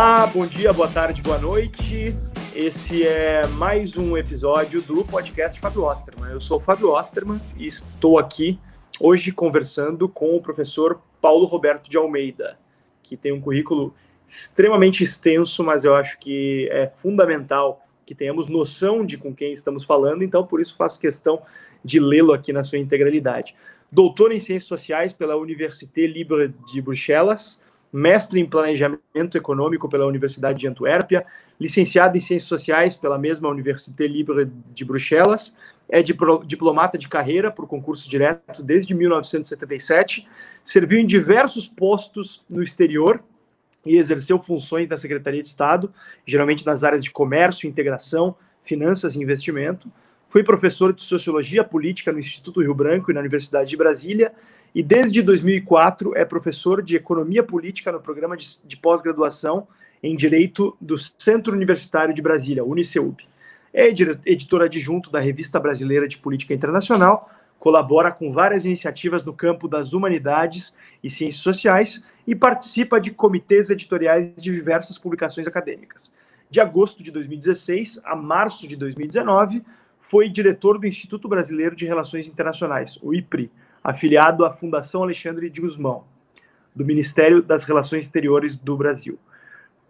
Olá, bom dia, boa tarde, boa noite. Esse é mais um episódio do podcast Fábio Osterman. Eu sou o Fábio Osterman e estou aqui hoje conversando com o professor Paulo Roberto de Almeida, que tem um currículo extremamente extenso, mas eu acho que é fundamental que tenhamos noção de com quem estamos falando, então por isso faço questão de lê-lo aqui na sua integralidade. Doutor em Ciências Sociais pela Université Libre de Bruxelas, mestre em Planejamento Econômico pela Universidade de Antuérpia, licenciado em Ciências Sociais pela mesma Université Libre de Bruxelas, é diplomata de carreira por concurso direto desde 1977, serviu em diversos postos no exterior e exerceu funções da Secretaria de Estado, geralmente nas áreas de comércio, integração, finanças e investimento. Foi professor de Sociologia Política no Instituto Rio Branco e na Universidade de Brasília e desde 2004 é professor de Economia Política no programa de, de pós-graduação em Direito do Centro Universitário de Brasília, UniCeub. É editor adjunto da Revista Brasileira de Política Internacional, colabora com várias iniciativas no campo das humanidades e ciências sociais e participa de comitês editoriais de diversas publicações acadêmicas. De agosto de 2016 a março de 2019, foi diretor do Instituto Brasileiro de Relações Internacionais, o IPRI, afiliado à Fundação Alexandre de Guzmão, do Ministério das Relações Exteriores do Brasil.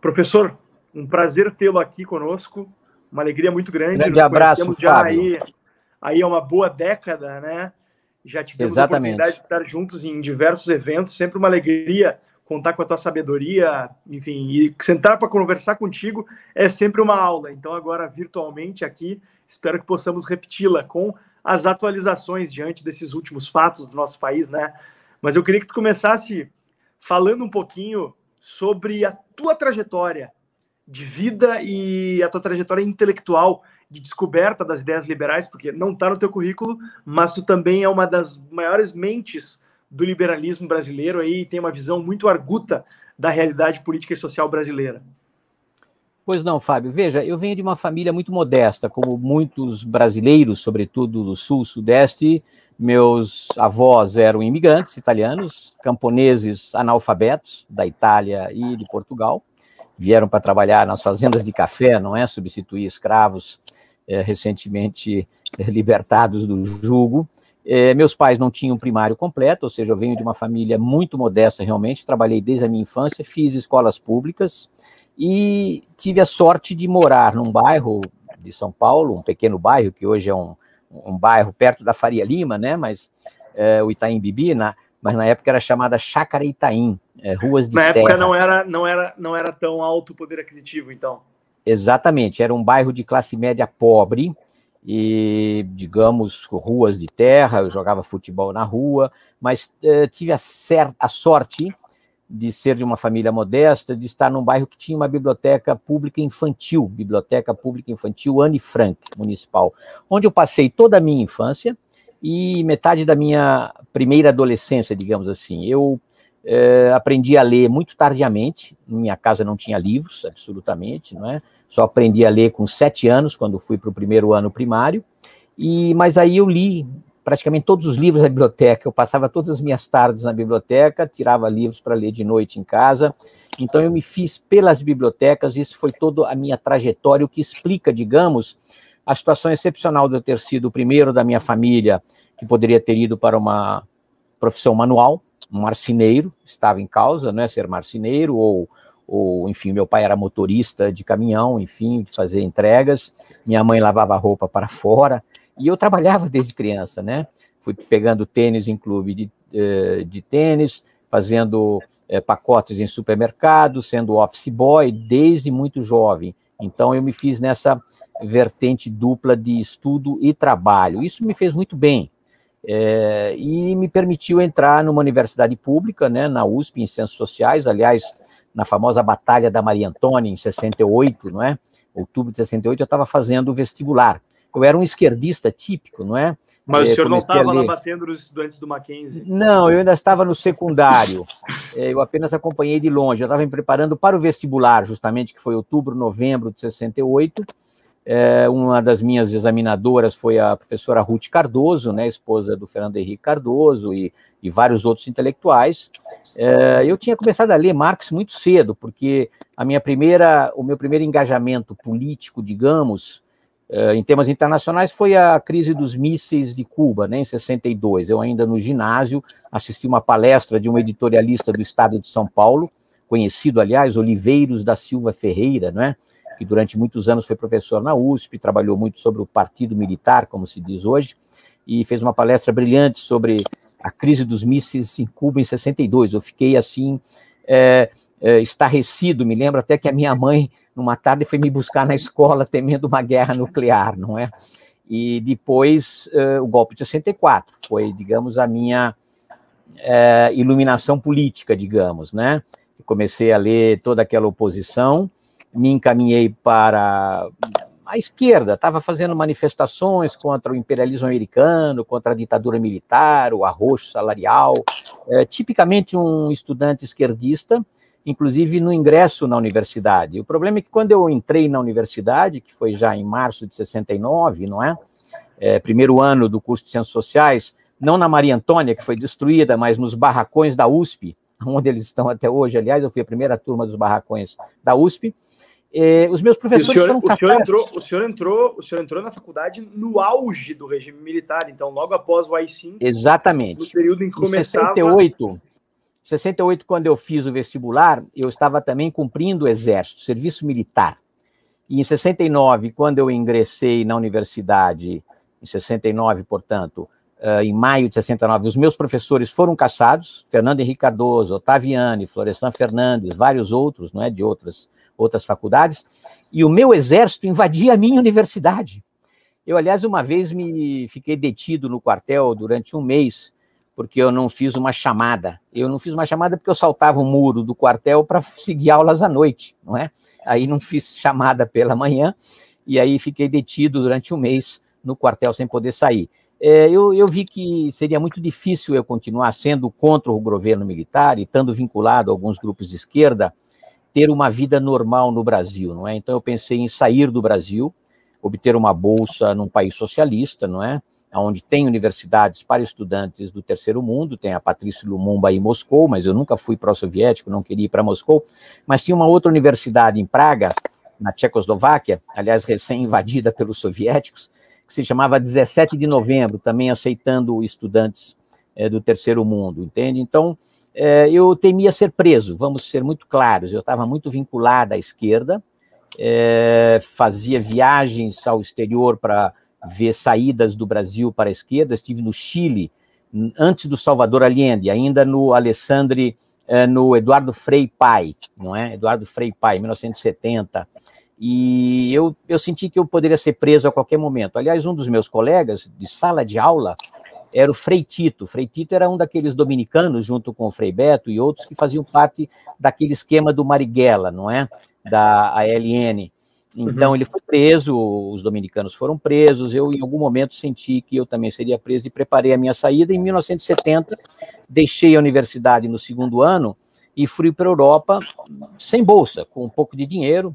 Professor, um prazer tê-lo aqui conosco, uma alegria muito grande. Grande abraço, já Fábio. Aí, aí é uma boa década, né? Já tivemos Exatamente. a oportunidade de estar juntos em diversos eventos, sempre uma alegria contar com a tua sabedoria, enfim, e sentar para conversar contigo é sempre uma aula. Então, agora virtualmente aqui, espero que possamos repeti-la com as atualizações diante desses últimos fatos do nosso país, né? Mas eu queria que tu começasse falando um pouquinho sobre a tua trajetória de vida e a tua trajetória intelectual de descoberta das ideias liberais, porque não está no teu currículo, mas tu também é uma das maiores mentes do liberalismo brasileiro aí, tem uma visão muito arguta da realidade política e social brasileira. Pois não, Fábio. Veja, eu venho de uma família muito modesta, como muitos brasileiros, sobretudo do sul, sudeste. Meus avós eram imigrantes italianos, camponeses analfabetos da Itália e de Portugal. Vieram para trabalhar nas fazendas de café, não é? Substituir escravos é, recentemente é, libertados do jugo. É, meus pais não tinham primário completo, ou seja, eu venho de uma família muito modesta realmente. Trabalhei desde a minha infância, fiz escolas públicas e tive a sorte de morar num bairro de São Paulo, um pequeno bairro que hoje é um, um bairro perto da Faria Lima, né? Mas é, o Itaim Bibi, na, mas na época era chamada Chácara Itaim, é, ruas de na terra. Na época não era, não era, não era tão alto o poder aquisitivo, então. Exatamente, era um bairro de classe média pobre e, digamos, ruas de terra. Eu jogava futebol na rua, mas é, tive a, a sorte de ser de uma família modesta, de estar num bairro que tinha uma biblioteca pública infantil, Biblioteca Pública Infantil Anne Frank, municipal, onde eu passei toda a minha infância e metade da minha primeira adolescência, digamos assim. Eu eh, aprendi a ler muito tardiamente, minha casa não tinha livros, absolutamente, não é? Só aprendi a ler com sete anos, quando fui para o primeiro ano primário, e mas aí eu li praticamente todos os livros da biblioteca. Eu passava todas as minhas tardes na biblioteca, tirava livros para ler de noite em casa. Então eu me fiz pelas bibliotecas, isso foi toda a minha trajetória, o que explica, digamos, a situação excepcional de eu ter sido o primeiro da minha família que poderia ter ido para uma profissão manual, um marceneiro, estava em causa, né, ser marceneiro, ou, ou, enfim, meu pai era motorista de caminhão, enfim, de fazer entregas, minha mãe lavava roupa para fora, e eu trabalhava desde criança, né? Fui pegando tênis em clube de, eh, de tênis, fazendo é, pacotes em supermercado, sendo office boy desde muito jovem. Então eu me fiz nessa vertente dupla de estudo e trabalho. Isso me fez muito bem. É, e me permitiu entrar numa universidade pública, né, na USP, em Ciências Sociais, aliás, na famosa Batalha da Maria Antônia, em 68, não é? Outubro de 68, eu estava fazendo o vestibular eu era um esquerdista típico, não é? Mas é, o senhor não estava lá batendo nos estudantes do Mackenzie? Não, eu ainda estava no secundário. É, eu apenas acompanhei de longe. Eu estava me preparando para o vestibular, justamente, que foi outubro, novembro de 68. É, uma das minhas examinadoras foi a professora Ruth Cardoso, né, esposa do Fernando Henrique Cardoso, e, e vários outros intelectuais. É, eu tinha começado a ler Marx muito cedo, porque a minha primeira, o meu primeiro engajamento político, digamos, em temas internacionais, foi a crise dos mísseis de Cuba, né, em 62. Eu ainda no ginásio assisti uma palestra de um editorialista do Estado de São Paulo, conhecido, aliás, Oliveiros da Silva Ferreira, não é? que durante muitos anos foi professor na USP, trabalhou muito sobre o partido militar, como se diz hoje, e fez uma palestra brilhante sobre a crise dos mísseis em Cuba em 62. Eu fiquei assim, é, é, estarrecido, me lembro até que a minha mãe, numa tarde, foi me buscar na escola temendo uma guerra nuclear, não é? E depois é, o golpe de 64 foi, digamos, a minha é, iluminação política, digamos, né? comecei a ler toda aquela oposição, me encaminhei para a esquerda, estava fazendo manifestações contra o imperialismo americano, contra a ditadura militar, o arroxo salarial, é, tipicamente um estudante esquerdista, inclusive no ingresso na universidade. O problema é que quando eu entrei na universidade, que foi já em março de 69, não é? é primeiro ano do curso de Ciências Sociais, não na Maria Antônia, que foi destruída, mas nos barracões da USP, onde eles estão até hoje. Aliás, eu fui a primeira turma dos barracões da USP. Eh, os meus professores o senhor, foram o senhor, entrou, o senhor entrou, o senhor entrou na faculdade no auge do regime militar, então logo após o AI-5. Exatamente. No período em que começava. 68, 68, quando eu fiz o vestibular, eu estava também cumprindo o exército, serviço militar. E em 69, quando eu ingressei na universidade, em 69, portanto, uh, em maio de 69, os meus professores foram caçados, Fernando Henrique Cardoso, Otaviani, Florestan Fernandes, vários outros, não é, de outras, outras faculdades, e o meu exército invadia a minha universidade. Eu, aliás, uma vez me fiquei detido no quartel durante um mês, porque eu não fiz uma chamada. Eu não fiz uma chamada porque eu saltava o muro do quartel para seguir aulas à noite, não é? Aí não fiz chamada pela manhã, e aí fiquei detido durante um mês no quartel sem poder sair é, eu, eu, vi que seria muito difícil eu continuar sendo contra o governo militar e estando vinculado a alguns grupos de esquerda, ter uma vida normal no Brasil, não é? Então eu pensei em sair do Brasil, obter uma bolsa num país socialista, não é? Onde tem universidades para estudantes do terceiro mundo, tem a Patrícia Lumumba em Moscou, mas eu nunca fui pró-soviético, não queria ir para Moscou, mas tinha uma outra universidade em Praga, na Tchecoslováquia, aliás, recém-invadida pelos soviéticos, que se chamava 17 de novembro, também aceitando estudantes é, do terceiro mundo, entende? Então, é, eu temia ser preso, vamos ser muito claros, eu estava muito vinculada à esquerda, é, fazia viagens ao exterior para ver saídas do Brasil para a esquerda, estive no Chile, antes do Salvador Allende, ainda no Alessandre, no Eduardo Frei Pai, não é? Eduardo Frei Pai, 1970, e eu, eu senti que eu poderia ser preso a qualquer momento. Aliás, um dos meus colegas de sala de aula era o Frei Tito. O Frei Tito era um daqueles dominicanos, junto com o Frei Beto e outros, que faziam parte daquele esquema do Marighella, não é? Da ALN. Então, uhum. ele foi preso, os dominicanos foram presos. Eu, em algum momento, senti que eu também seria preso e preparei a minha saída. Em 1970, deixei a universidade no segundo ano e fui para a Europa sem bolsa, com um pouco de dinheiro,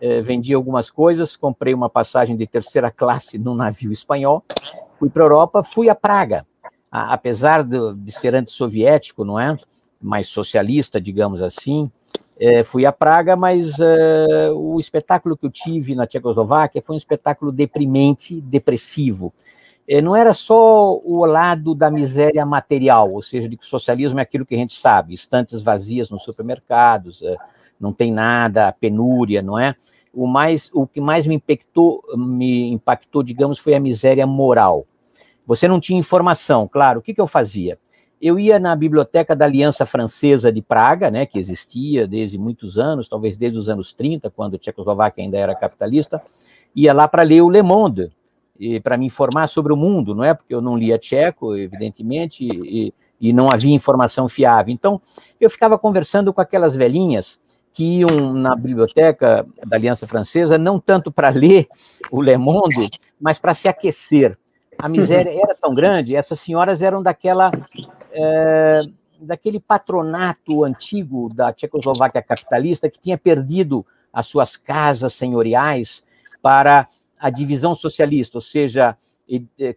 eh, vendi algumas coisas, comprei uma passagem de terceira classe num navio espanhol, fui para a Europa, fui a Praga. A, apesar de, de ser antissoviético, não é? Mais socialista, digamos assim, eh, fui a Praga, mas eh, o espetáculo que eu tive na Tchecoslováquia foi um espetáculo deprimente, depressivo. Eh, não era só o lado da miséria material, ou seja, de que o socialismo é aquilo que a gente sabe, estantes vazias nos supermercados, eh, não tem nada, penúria, não é? O, mais, o que mais me impactou, me impactou, digamos, foi a miséria moral. Você não tinha informação, claro. O que, que eu fazia? Eu ia na biblioteca da Aliança Francesa de Praga, né, que existia desde muitos anos, talvez desde os anos 30, quando a Tchecoslováquia ainda era capitalista, ia lá para ler o Le Monde, para me informar sobre o mundo, não é? Porque eu não lia tcheco, evidentemente, e, e não havia informação fiável. Então, eu ficava conversando com aquelas velhinhas que iam na biblioteca da Aliança Francesa não tanto para ler o Le Monde, mas para se aquecer. A miséria era tão grande, essas senhoras eram daquela é, daquele patronato antigo da Tchecoslováquia capitalista que tinha perdido as suas casas senhoriais para a divisão socialista, ou seja,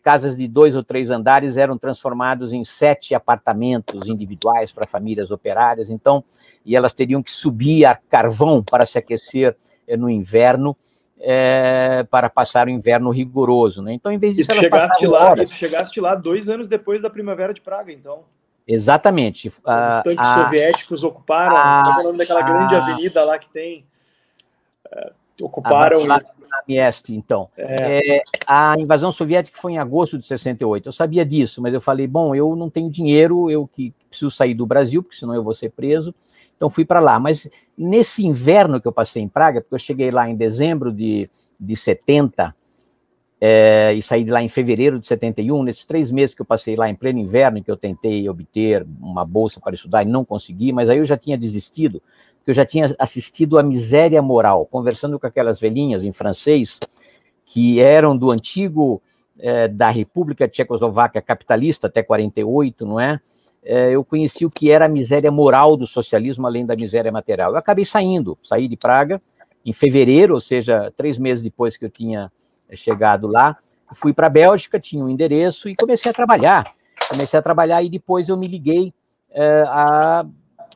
casas de dois ou três andares eram transformados em sete apartamentos individuais para famílias operárias, então, e elas teriam que subir a carvão para se aquecer eh, no inverno, é, para passar o inverno rigoroso, né? Então, em vez disso, elas chegaste lá, horas... chegaste lá dois anos depois da Primavera de Praga, então. Exatamente. Os tanques soviéticos ocuparam, a, o nome daquela a, grande avenida lá que tem. Ocuparam. A Mieste, então. É. É, a invasão soviética foi em agosto de 68. Eu sabia disso, mas eu falei: bom, eu não tenho dinheiro, eu que preciso sair do Brasil, porque senão eu vou ser preso. Então fui para lá. Mas nesse inverno que eu passei em Praga, porque eu cheguei lá em dezembro de, de 70, é, e saí de lá em fevereiro de 71, nesses três meses que eu passei lá em pleno inverno, em que eu tentei obter uma bolsa para estudar e não consegui, mas aí eu já tinha desistido, porque eu já tinha assistido a Miséria Moral, conversando com aquelas velhinhas em francês, que eram do antigo, é, da República Tchecoslováquia capitalista, até 48, não é? é? Eu conheci o que era a miséria moral do socialismo, além da miséria material. Eu acabei saindo, saí de Praga em fevereiro, ou seja, três meses depois que eu tinha chegado lá, fui para a Bélgica, tinha um endereço e comecei a trabalhar. Comecei a trabalhar e depois eu me liguei a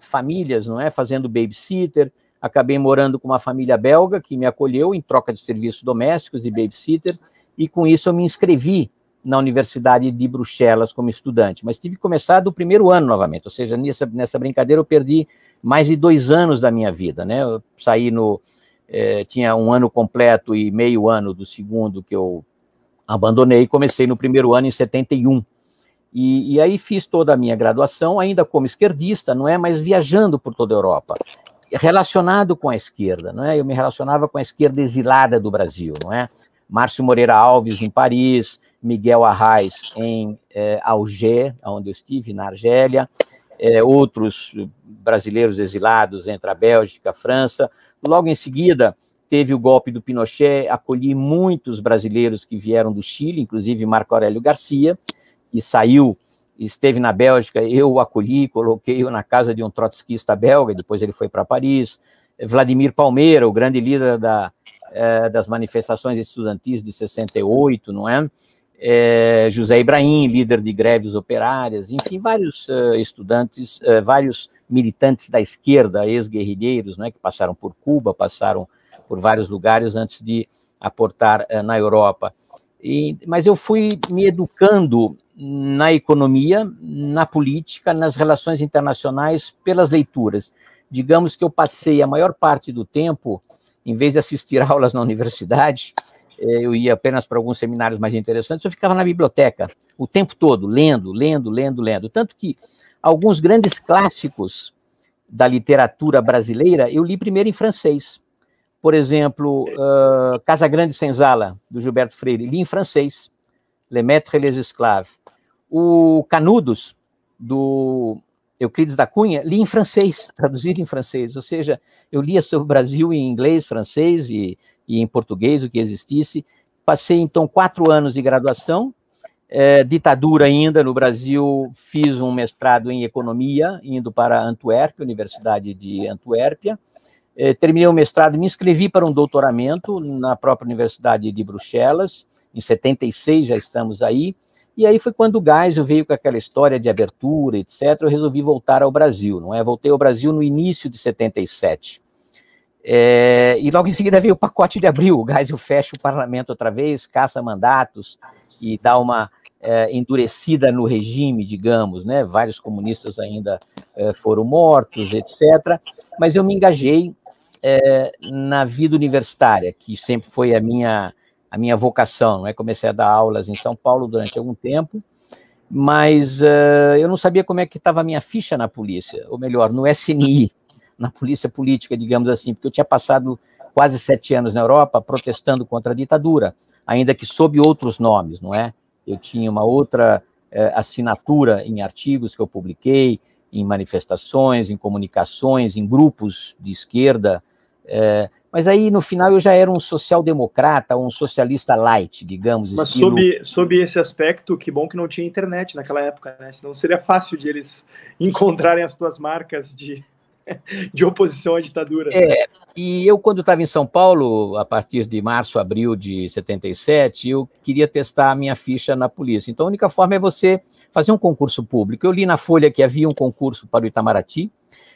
famílias, não é? Fazendo babysitter. Acabei morando com uma família belga que me acolheu em troca de serviços domésticos e babysitter, e com isso eu me inscrevi na Universidade de Bruxelas como estudante, mas tive que começar do primeiro ano novamente, ou seja, nessa, nessa brincadeira eu perdi mais de dois anos da minha vida, né? Eu saí no, é, tinha um ano completo e meio ano do segundo que eu abandonei, comecei no primeiro ano em 71. E, e aí fiz toda a minha graduação, ainda como esquerdista, não é? Mas viajando por toda a Europa, relacionado com a esquerda, não é? Eu me relacionava com a esquerda exilada do Brasil, não é? Márcio Moreira Alves em Paris, Miguel Arraes em é, Alger, onde eu estive, na Argélia, é, outros brasileiros exilados entre a Bélgica, a França, Logo em seguida, teve o golpe do Pinochet, acolhi muitos brasileiros que vieram do Chile, inclusive Marco Aurélio Garcia, e saiu, esteve na Bélgica, eu o acolhi, coloquei-o na casa de um trotskista belga, depois ele foi para Paris. Vladimir Palmeira, o grande líder da, eh, das manifestações estudantis de 68, não é? é José Ibrahim, líder de greves operárias, enfim, vários uh, estudantes, vários militantes da esquerda, ex-guerrilheiros, né, que passaram por Cuba, passaram por vários lugares antes de aportar na Europa. E, mas eu fui me educando na economia, na política, nas relações internacionais, pelas leituras. Digamos que eu passei a maior parte do tempo, em vez de assistir aulas na universidade, eh, eu ia apenas para alguns seminários mais interessantes, eu ficava na biblioteca o tempo todo, lendo, lendo, lendo, lendo. Tanto que alguns grandes clássicos da literatura brasileira eu li primeiro em francês. Por exemplo, uh, Casa Grande Senzala, do Gilberto Freire, li em francês. Le Maître et les Esclaves. O Canudos, do Euclides da Cunha, li em francês, traduzido em francês. Ou seja, eu lia sobre o Brasil em inglês, francês e, e em português, o que existisse. Passei, então, quatro anos de graduação, é, ditadura ainda no Brasil, fiz um mestrado em economia, indo para Antuérpia, Universidade de Antuérpia. É, terminei o mestrado, me inscrevi para um doutoramento na própria Universidade de Bruxelas, em 76 já estamos aí. E aí foi quando o Geisel veio com aquela história de abertura, etc. Eu resolvi voltar ao Brasil, não é? Voltei ao Brasil no início de 77. É, e logo em seguida veio o pacote de abril. O Geisel fecha o parlamento outra vez, caça mandatos, e dá uma é, endurecida no regime, digamos, né? Vários comunistas ainda é, foram mortos, etc. Mas eu me engajei na vida universitária, que sempre foi a minha a minha vocação, não é? Comecei a dar aulas em São Paulo durante algum tempo, mas uh, eu não sabia como é que estava a minha ficha na polícia, ou melhor, no SNI, na polícia política, digamos assim, porque eu tinha passado quase sete anos na Europa protestando contra a ditadura, ainda que sob outros nomes, não é? Eu tinha uma outra eh, assinatura em artigos que eu publiquei, em manifestações, em comunicações, em grupos de esquerda, eh, mas aí no final eu já era um social-democrata, um socialista light, digamos. Mas estilo... sob, sob esse aspecto, que bom que não tinha internet naquela época, né? Senão seria fácil de eles encontrarem as tuas marcas de de oposição à ditadura. É, e eu, quando estava em São Paulo, a partir de março, abril de 77, eu queria testar a minha ficha na polícia. Então, a única forma é você fazer um concurso público. Eu li na Folha que havia um concurso para o Itamaraty,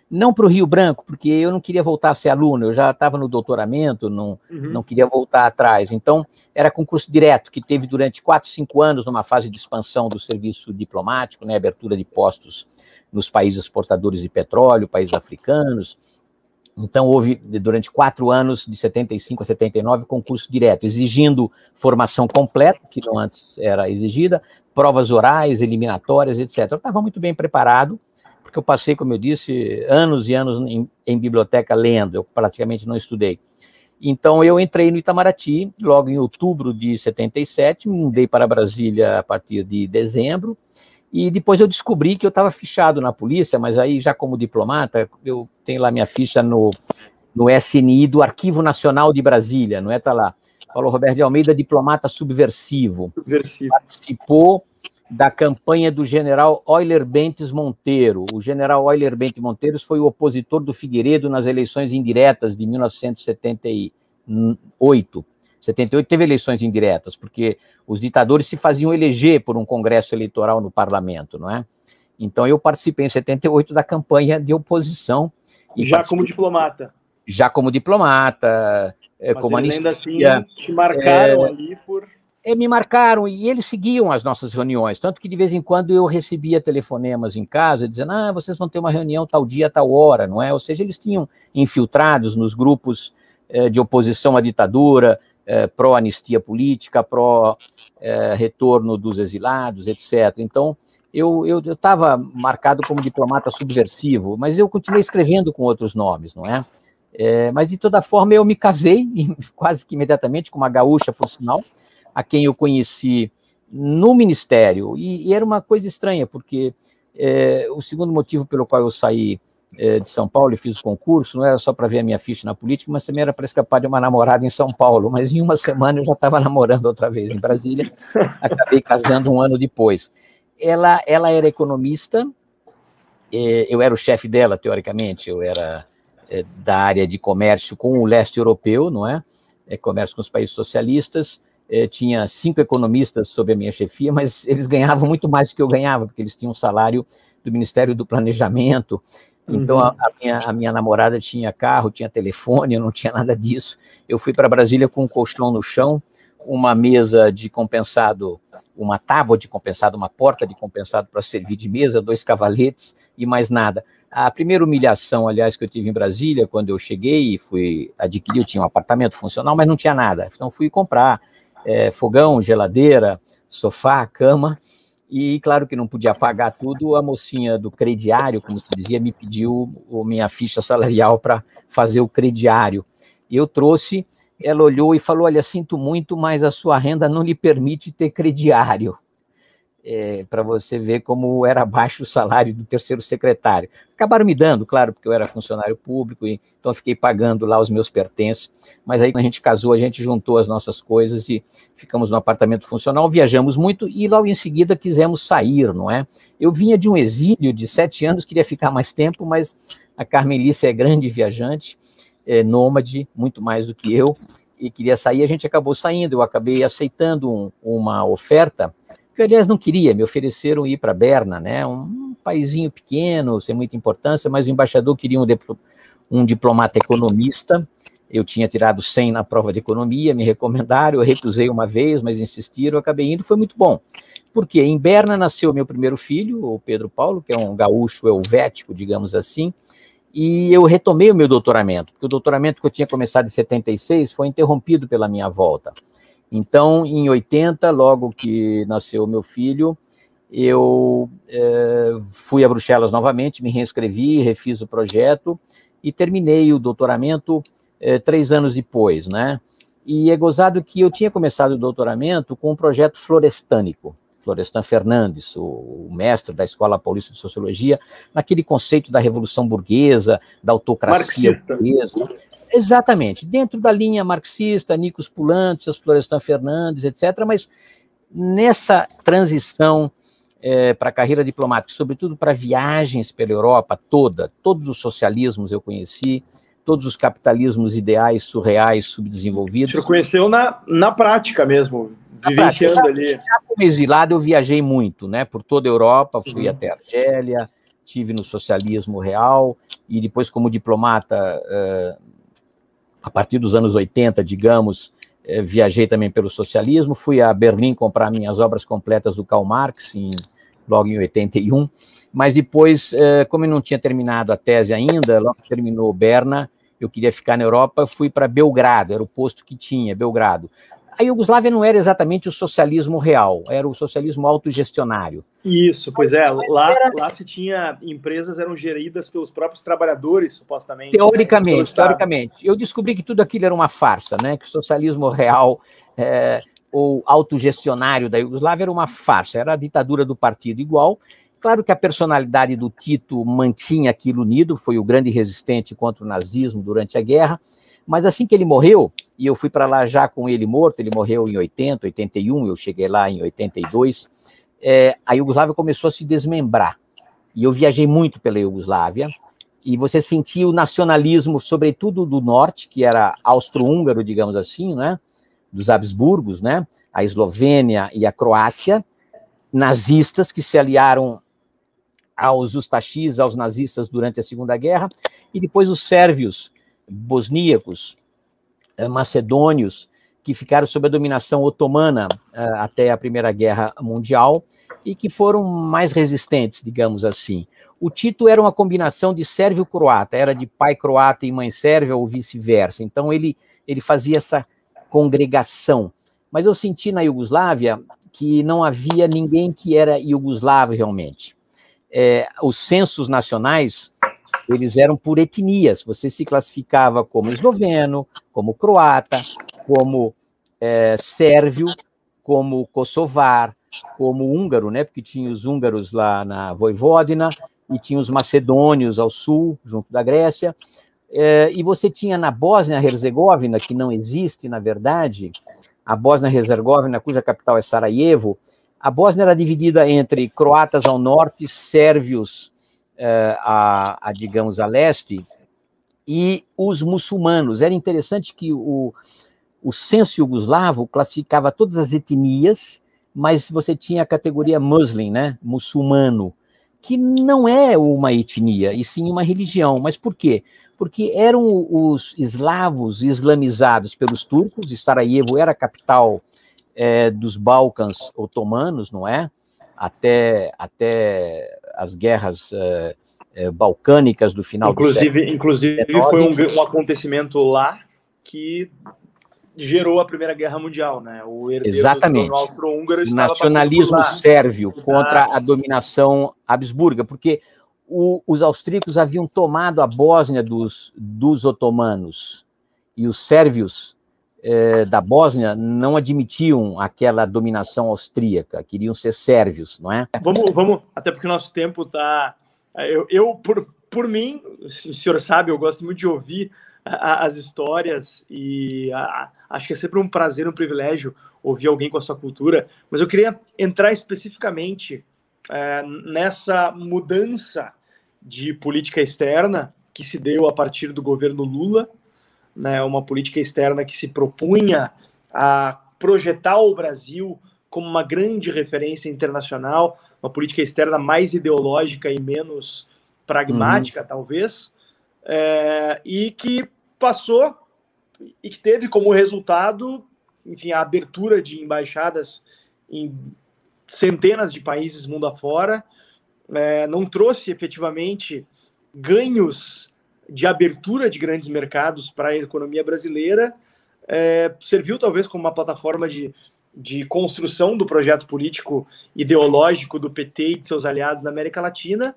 não para o Rio Branco, porque eu não queria voltar a ser aluno, eu já estava no doutoramento, não, uhum. não queria voltar atrás. Então, era concurso direto, que teve durante quatro, cinco anos, numa fase de expansão do serviço diplomático, né, abertura de postos nos países exportadores de petróleo, países africanos. Então, houve, durante quatro anos, de 75 a 79, concurso direto, exigindo formação completa, que não antes era exigida, provas orais, eliminatórias, etc. Eu estava muito bem preparado, porque eu passei, como eu disse, anos e anos em, em biblioteca lendo, eu praticamente não estudei. Então, eu entrei no Itamaraty logo em outubro de 77, me mudei para Brasília a partir de dezembro, e depois eu descobri que eu estava fichado na polícia, mas aí, já como diplomata, eu tenho lá minha ficha no, no SNI do Arquivo Nacional de Brasília, não é? Está lá. Paulo Roberto de Almeida, diplomata subversivo. subversivo. Participou da campanha do general Euler Bentes Monteiro. O general Euler Bentes Monteiro foi o opositor do Figueiredo nas eleições indiretas de 1978. 78 teve eleições indiretas, porque os ditadores se faziam eleger por um congresso eleitoral no parlamento, não é? Então eu participei em 78 da campanha de oposição. já como diplomata. Já como diplomata, eh, Mas como anistia. ainda assim te marcaram é, ali por me marcaram e eles seguiam as nossas reuniões, tanto que de vez em quando eu recebia telefonemas em casa dizendo: ah, vocês vão ter uma reunião tal dia, tal hora, não é? Ou seja, eles tinham infiltrados nos grupos eh, de oposição à ditadura, eh, pró-anistia política, pró-retorno dos exilados, etc. Então, eu estava marcado como diplomata subversivo, mas eu continuei escrevendo com outros nomes, não é? é mas, de toda forma, eu me casei quase que imediatamente com uma gaúcha, por sinal, a quem eu conheci no ministério. E, e era uma coisa estranha, porque é, o segundo motivo pelo qual eu saí é, de São Paulo e fiz o concurso não era só para ver a minha ficha na política, mas também era para escapar de uma namorada em São Paulo. Mas em uma semana eu já estava namorando outra vez em Brasília, acabei casando um ano depois. Ela, ela era economista, é, eu era o chefe dela, teoricamente, eu era é, da área de comércio com o leste europeu, não é? é comércio com os países socialistas, eh, tinha cinco economistas sob a minha chefia, mas eles ganhavam muito mais do que eu ganhava, porque eles tinham um salário do Ministério do Planejamento. Então, uhum. a, a, minha, a minha namorada tinha carro, tinha telefone, eu não tinha nada disso. Eu fui para Brasília com um colchão no chão, uma mesa de compensado, uma tábua de compensado, uma porta de compensado para servir de mesa, dois cavaletes e mais nada. A primeira humilhação, aliás, que eu tive em Brasília, quando eu cheguei e fui adquirir, eu tinha um apartamento funcional, mas não tinha nada. Então, fui comprar é, fogão, geladeira, sofá, cama, e claro que não podia pagar tudo, a mocinha do crediário, como se dizia, me pediu minha ficha salarial para fazer o crediário. Eu trouxe, ela olhou e falou: Olha, sinto muito, mas a sua renda não lhe permite ter crediário é, para você ver como era baixo o salário do terceiro secretário. Acabaram me dando, claro, porque eu era funcionário público, então fiquei pagando lá os meus pertences, mas aí quando a gente casou, a gente juntou as nossas coisas e ficamos no apartamento funcional, viajamos muito e logo em seguida quisemos sair, não é? Eu vinha de um exílio de sete anos, queria ficar mais tempo, mas a Carmelice é grande viajante, é nômade, muito mais do que eu, e queria sair, a gente acabou saindo, eu acabei aceitando um, uma oferta que aliás não queria, me ofereceram ir para Berna, né, um paísinho pequeno, sem muita importância, mas o embaixador queria um, um diplomata economista, eu tinha tirado 100 na prova de economia, me recomendaram, eu recusei uma vez, mas insistiram, eu acabei indo, foi muito bom. Porque em Berna nasceu meu primeiro filho, o Pedro Paulo, que é um gaúcho helvético, digamos assim, e eu retomei o meu doutoramento, porque o doutoramento que eu tinha começado em 76 foi interrompido pela minha volta. Então, em 80, logo que nasceu meu filho, eu é, fui a Bruxelas novamente, me reinscrevi, refiz o projeto e terminei o doutoramento é, três anos depois, né? E é gozado que eu tinha começado o doutoramento com um projeto florestânico, Florestan Fernandes, o, mestre da Escola Paulista de Sociologia, naquele conceito da revolução burguesa, da autocracia burguesa. Exatamente, dentro da linha marxista, Nicos Pulantes, Florestan Fernandes, etc., mas nessa transição é, para a carreira diplomática, sobretudo para viagens pela Europa toda, todos os socialismos eu conheci, todos os capitalismos ideais, surreais, subdesenvolvidos. Você conheceu na, na prática mesmo, na vivenciando prática, ali. Já como exilado eu viajei muito, né, por toda a Europa, fui uhum. até Argélia, tive no socialismo real, e depois como diplomata, uh, a partir dos anos 80, digamos, uh, viajei também pelo socialismo, fui a Berlim comprar minhas obras completas do Karl Marx, em, logo em 81, mas depois, uh, como eu não tinha terminado a tese ainda, logo que terminou Berna, eu queria ficar na Europa, fui para Belgrado, era o posto que tinha, Belgrado. A Iugoslávia não era exatamente o socialismo real, era o socialismo autogestionário. Isso, pois é, lá, era... lá se tinha, empresas eram geridas pelos próprios trabalhadores, supostamente. Teoricamente, né? teoricamente. Eu descobri que tudo aquilo era uma farsa, né? que o socialismo real é, ou autogestionário da Iugoslávia era uma farsa, era a ditadura do partido igual, Claro que a personalidade do Tito mantinha aquilo unido, foi o grande resistente contra o nazismo durante a guerra, mas assim que ele morreu, e eu fui para lá já com ele morto, ele morreu em 80, 81, eu cheguei lá em 82, é, a Iugoslávia começou a se desmembrar. E eu viajei muito pela Iugoslávia, e você sentia o nacionalismo, sobretudo do norte, que era austro-húngaro, digamos assim, né? dos Habsburgos, né? a Eslovênia e a Croácia, nazistas que se aliaram aos ustachis, aos nazistas durante a Segunda Guerra, e depois os sérvios, bosníacos, eh, macedônios, que ficaram sob a dominação otomana eh, até a Primeira Guerra Mundial e que foram mais resistentes, digamos assim. O Tito era uma combinação de sérvio-croata, era de pai croata e mãe sérvia ou vice-versa. Então ele, ele fazia essa congregação. Mas eu senti na Iugoslávia que não havia ninguém que era iugoslavo realmente é, os censos nacionais eles eram por etnias. Você se classificava como esloveno, como croata, como é, sérvio, como kosovar, como húngaro, né? Porque tinha os húngaros lá na Voivodina e tinha os macedônios ao sul, junto da Grécia. É, e você tinha na Bósnia-Herzegovina, que não existe, na verdade, a Bósnia-Herzegovina, cuja capital é Sarajevo, a Bósnia era dividida entre croatas ao norte, sérvios a, a, digamos, a leste, e os muçulmanos. Era interessante que o, o censo iugoslavo classificava todas as etnias, mas você tinha a categoria muslim, né, muçulmano, que não é uma etnia, e sim uma religião. Mas por quê? Porque eram os eslavos islamizados pelos turcos, Sarajevo era a capital é, dos Balcãs otomanos, não é? Até, até as guerras é, é, balcânicas do final inclusive, do século Inclusive, foi um, um, acontecimento lá que gerou a Primeira Guerra Mundial, né? O Exatamente. Nacionalismo sérvio contra a dominação habsburga, porque o, os austríacos haviam tomado a Bósnia dos, dos otomanos e os sérvios é, da Bósnia não admitiam aquela dominação austríaca, queriam ser sérvios, não é? Vamos, vamos até porque o nosso tempo está. Eu, eu, por, por mim, o senhor sabe, eu gosto muito de ouvir a, as histórias e a, acho que é sempre um prazer, um privilégio ouvir alguém com a sua cultura, mas eu queria entrar especificamente é, nessa mudança de política externa que se deu a partir do governo Lula né, uma política externa que se propunha a projetar o Brasil como uma grande referência internacional, uma política externa mais ideológica e menos pragmática, uhum. talvez, é, e que passou e que teve como resultado, enfim, a abertura de embaixadas em centenas de países mundo afora, é, não trouxe efetivamente ganhos de abertura de grandes mercados para a economia brasileira, é, serviu talvez como uma plataforma de, de construção do projeto político ideológico do PT e de seus aliados na América Latina,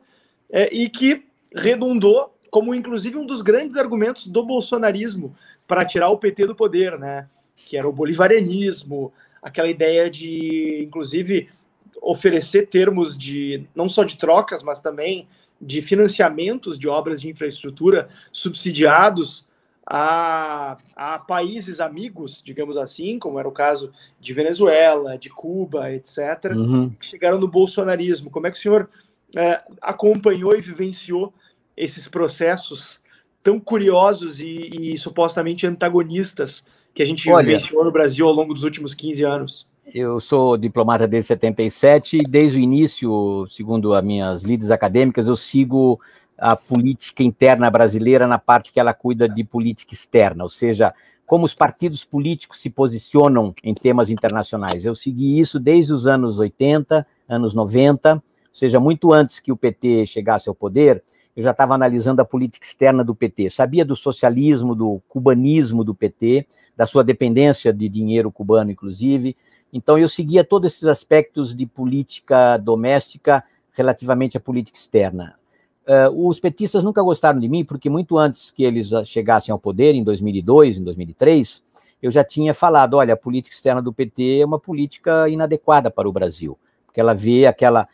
é, e que redundou como inclusive um dos grandes argumentos do bolsonarismo para tirar o PT do poder, né? Que era o bolivarianismo, aquela ideia de, inclusive, oferecer termos de não só de trocas, mas também de financiamentos de obras de infraestrutura subsidiados a, a países amigos, digamos assim, como era o caso de Venezuela, de Cuba, etc., uhum. que chegaram no bolsonarismo. Como é que o senhor é, acompanhou e vivenciou esses processos tão curiosos e, e supostamente antagonistas que a gente Olha, vivenciou no Brasil ao longo dos últimos 15 anos? Eu sou diplomata desde 77 e desde o início, segundo as minhas lides acadêmicas, eu sigo a política interna brasileira na parte que ela cuida de política externa, ou seja, como os partidos políticos se posicionam em temas internacionais. Eu segui isso desde os anos 80, anos 90, ou seja, muito antes que o PT chegasse ao poder, eu já estava analisando a política externa do PT. Sabia do socialismo, do cubanismo do PT, da sua dependência de dinheiro cubano, inclusive. Então, eu seguia todos esses aspectos de política doméstica relativamente à política externa. Uh, os petistas nunca gostaram de mim, porque muito antes que eles chegassem ao poder, em 2002, em 2003, eu já tinha falado: olha, a política externa do PT é uma política inadequada para o Brasil, porque ela vê aquela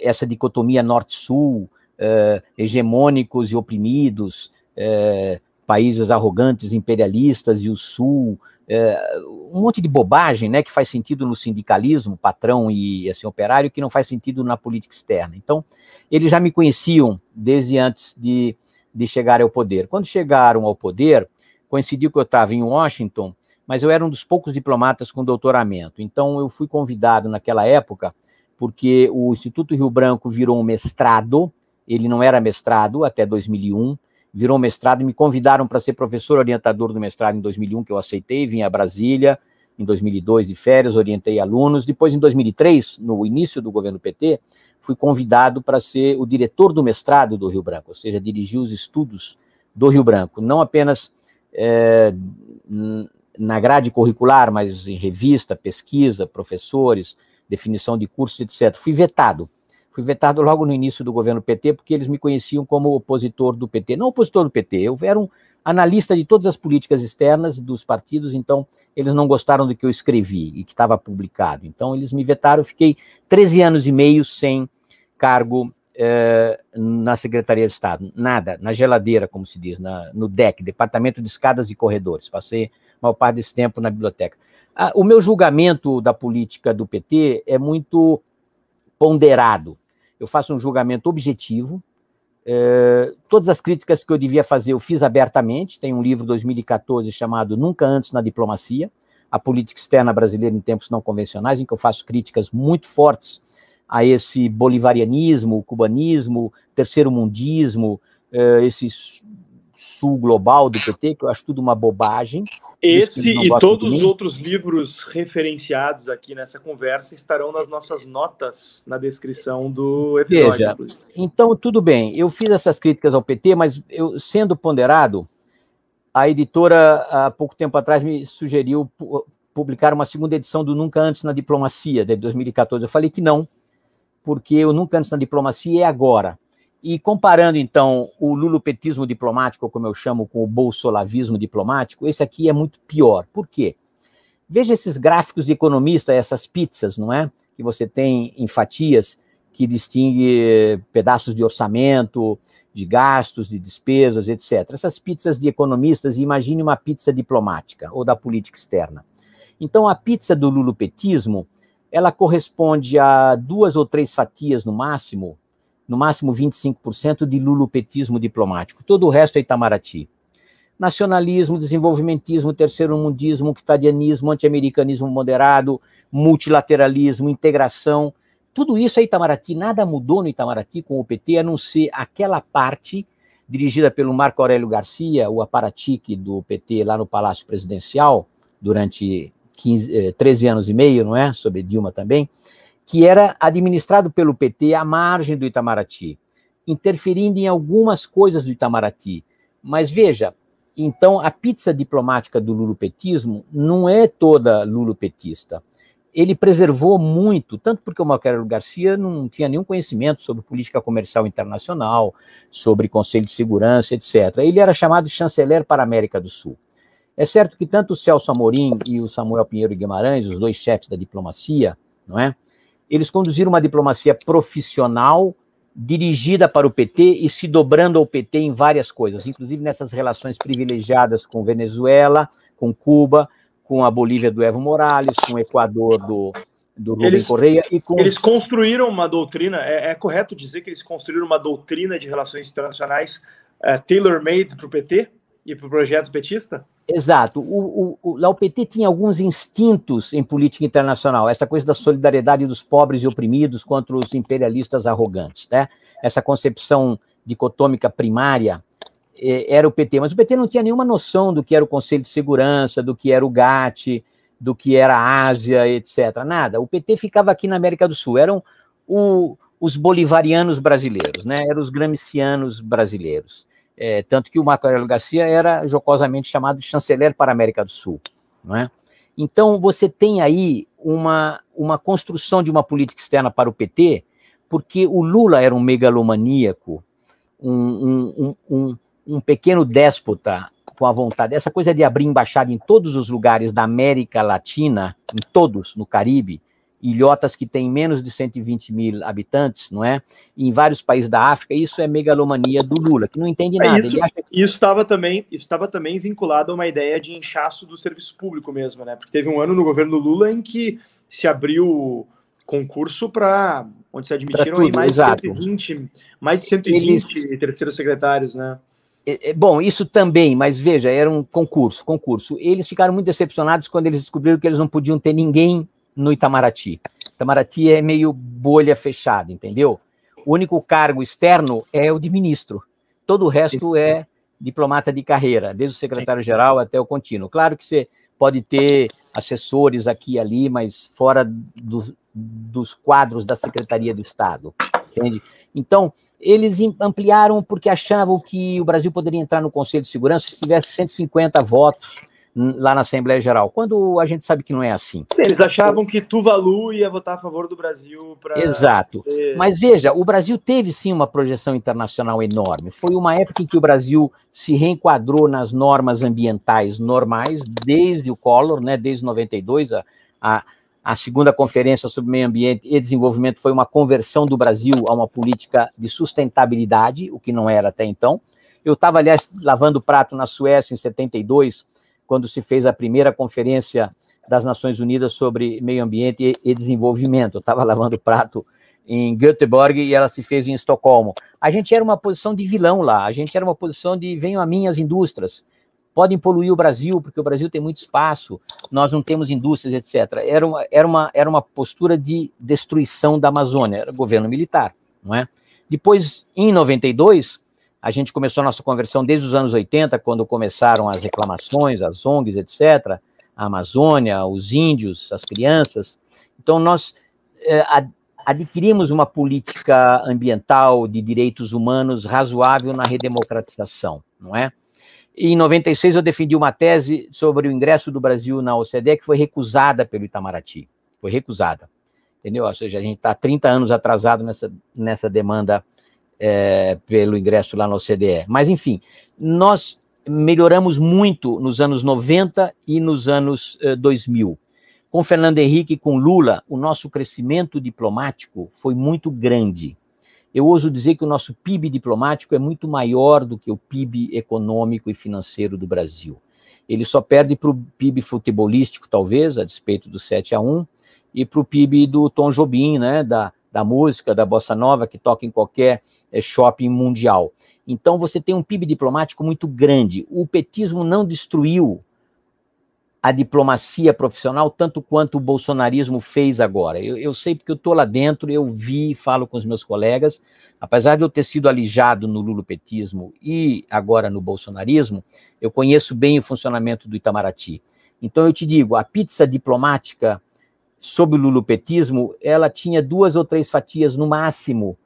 essa dicotomia norte-sul, uh, hegemônicos e oprimidos, uh, países arrogantes, imperialistas e o sul, uh, um monte de bobagem, né, que faz sentido no sindicalismo, patrão e assim operário, que não faz sentido na política externa. Então, eles já me conheciam desde antes de, de chegar ao poder. Quando chegaram ao poder, coincidiu que eu estava em Washington, mas eu era um dos poucos diplomatas com doutoramento. Então, eu fui convidado naquela época porque o Instituto Rio Branco virou um mestrado ele não era mestrado até 2001, virou mestrado e me convidaram para ser professor orientador do mestrado em 2001, que eu aceitei, vim a Brasília em 2002 de férias, orientei alunos. Depois, em 2003, no início do governo PT, fui convidado para ser o diretor do mestrado do Rio Branco, ou seja, dirigir os estudos do Rio Branco, não apenas é, na grade curricular, mas em revista, pesquisa, professores, definição de cursos, etc. Fui vetado Fui vetado logo no início do governo PT, porque eles me conheciam como opositor do PT. Não opositor do PT, eu era um analista de todas as políticas externas dos partidos, então eles não gostaram do que eu escrevi e que estava publicado. Então eles me vetaram, fiquei 13 anos e meio sem cargo eh, na Secretaria de Estado, nada, na geladeira, como se diz, na, no DEC, Departamento de Escadas e Corredores. Passei a maior parte desse tempo na biblioteca. Ah, o meu julgamento da política do PT é muito ponderado eu faço um julgamento objetivo. É, todas as críticas que eu devia fazer eu fiz abertamente. Tem um livro 2014 chamado Nunca Antes na Diplomacia, a política externa brasileira em tempos não convencionais, em que eu faço críticas muito fortes a esse bolivarianismo, cubanismo, terceiro mundismo, é, esse sul global do PT, que eu acho tudo uma bobagem. Esse e todos os outros livros referenciados aqui nessa conversa estarão nas nossas notas na descrição do episódio. Veja, então, tudo bem, eu fiz essas críticas ao PT, mas eu, sendo ponderado, a editora, há pouco tempo atrás, me sugeriu publicar uma segunda edição do Nunca Antes na Diplomacia, de 2014. Eu falei que não, porque o Nunca Antes na Diplomacia é agora. E comparando, então, o lulupetismo diplomático, como eu chamo, com o bolsolavismo diplomático, esse aqui é muito pior. Por quê? Veja esses gráficos de economista, essas pizzas, não é? Que você tem em fatias que distingue pedaços de orçamento, de gastos, de despesas, etc. Essas pizzas de economistas, imagine uma pizza diplomática ou da política externa. Então, a pizza do lulupetismo, ela corresponde a duas ou três fatias no máximo no máximo 25% de lulupetismo diplomático. Todo o resto é Itamaraty. Nacionalismo, desenvolvimentismo, terceiro mundismo, octadianismo, anti-americanismo moderado, multilateralismo, integração. Tudo isso é Itamaraty. Nada mudou no Itamaraty com o PT, a não ser aquela parte dirigida pelo Marco Aurélio Garcia, o aparatique do PT lá no Palácio Presidencial, durante 15, 13 eh, anos e meio, não é? Sobre Dilma também que era administrado pelo PT à margem do Itamaraty, interferindo em algumas coisas do Itamaraty. Mas veja, então a pizza diplomática do lulopetismo não é toda lulopetista. Ele preservou muito, tanto porque o Marcelo Garcia não tinha nenhum conhecimento sobre política comercial internacional, sobre Conselho de Segurança, etc. Ele era chamado de chanceler para a América do Sul. É certo que tanto o Celso Amorim e o Samuel Pinheiro Guimarães, os dois chefes da diplomacia, não é? Eles conduziram uma diplomacia profissional, dirigida para o PT e se dobrando ao PT em várias coisas, inclusive nessas relações privilegiadas com Venezuela, com Cuba, com a Bolívia do Evo Morales, com o Equador do, do Rubem eles, Correia e com... Eles construíram uma doutrina, é, é, correto dizer que eles construíram uma doutrina de relações internacionais é, tailor-made para o PT e para o projeto petista? Exato. O, o, o, o PT tinha alguns instintos em política internacional, essa coisa da solidariedade dos pobres e oprimidos contra os imperialistas arrogantes, né? essa concepção dicotômica primária é, era o PT, mas o PT não tinha nenhuma noção do que era o Conselho de Segurança, do que era o GATT, do que era a Ásia, etc. Nada. O PT ficava aqui na América do Sul. Eram o, os bolivarianos brasileiros, né? eram os gramscianos brasileiros. É, tanto que o Marco Aurélio Garcia era jocosamente chamado de chanceler para a América do Sul. Não é? Então, você tem aí uma, uma construção de uma política externa para o PT, porque o Lula era um megalomaníaco, um, um, um, um pequeno déspota com a vontade. Essa coisa de abrir embaixada em todos os lugares da América Latina, em todos, no Caribe, ilhotas que têm menos de 120 mil habitantes, não é? E em vários países da África, isso é megalomania do Lula, que não entende é nada. É isso, isso estava também, estava também vinculado a uma ideia de inchaço do serviço público mesmo, né? Porque teve um ano no governo Lula em que se abriu concurso para onde se admitiram tudo, mais, de 120, mais de 120 Eles... terceiros secretários, né? É, é, bom, isso também, mas veja, era um concurso, concurso. Eles ficaram muito decepcionados quando eles descobriram que eles não podiam ter ninguém no Itamaraty. Itamaraty é meio bolha fechada, entendeu? O único cargo externo é o de ministro. Todo o resto é diplomata de carreira, desde o secretário-geral até o contínuo. Claro que você pode ter assessores aqui e ali, mas fora do, dos quadros da Secretaria de Estado, entende? Então, eles ampliaram porque achavam que o Brasil poderia entrar no Conselho de Segurança se tivesse 150 votos lá na Assembleia Geral, quando a gente sabe que não é assim. Eles achavam que Tuvalu ia votar a favor do Brasil para. Exato. Mas veja, o Brasil teve sim uma projeção internacional enorme. Foi uma época em que o Brasil se reenquadrou nas normas ambientais normais, desde o Collor, né, desde 92, a, a, a segunda conferência sobre meio ambiente e desenvolvimento foi uma conversão do Brasil a uma política de sustentabilidade, o que não era até então. Eu estava, aliás, lavando prato na Suécia em 72 quando se fez a primeira conferência das Nações Unidas sobre meio ambiente e desenvolvimento. Eu estava lavando prato em Göteborg e ela se fez em Estocolmo. A gente era uma posição de vilão lá, a gente era uma posição de venham a mim as indústrias, podem poluir o Brasil, porque o Brasil tem muito espaço, nós não temos indústrias, etc. Era uma, era uma, era uma postura de destruição da Amazônia, era governo militar, não é? Depois, em 92, a gente começou a nossa conversão desde os anos 80, quando começaram as reclamações, as ONGs, etc., a Amazônia, os índios, as crianças. Então, nós é, adquirimos uma política ambiental de direitos humanos razoável na redemocratização, não é? Em 96 eu defendi uma tese sobre o ingresso do Brasil na OCDE que foi recusada pelo Itamaraty. Foi recusada. Entendeu? Ou seja, a gente está 30 anos atrasado nessa, nessa demanda é, pelo ingresso lá na OCDE. Mas, enfim, nós melhoramos muito nos anos 90 e nos anos 2000. Eh, com Fernando Henrique e com Lula, o nosso crescimento diplomático foi muito grande. Eu ouso dizer que o nosso PIB diplomático é muito maior do que o PIB econômico e financeiro do Brasil. Ele só perde para o PIB futebolístico, talvez, a despeito do 7 a 1 e para o PIB do Tom Jobim, né, da, da música, da bossa nova, que toca em qualquer é, shopping mundial. Então você tem um PIB diplomático muito grande. O petismo não destruiu a diplomacia profissional tanto quanto o bolsonarismo fez agora. Eu, eu sei porque eu estou lá dentro, eu vi e falo com os meus colegas, apesar de eu ter sido alijado no lulopetismo e agora no bolsonarismo, eu conheço bem o funcionamento do Itamaraty. Então eu te digo, a pizza diplomática sob o lulopetismo, ela tinha duas ou três fatias no máximo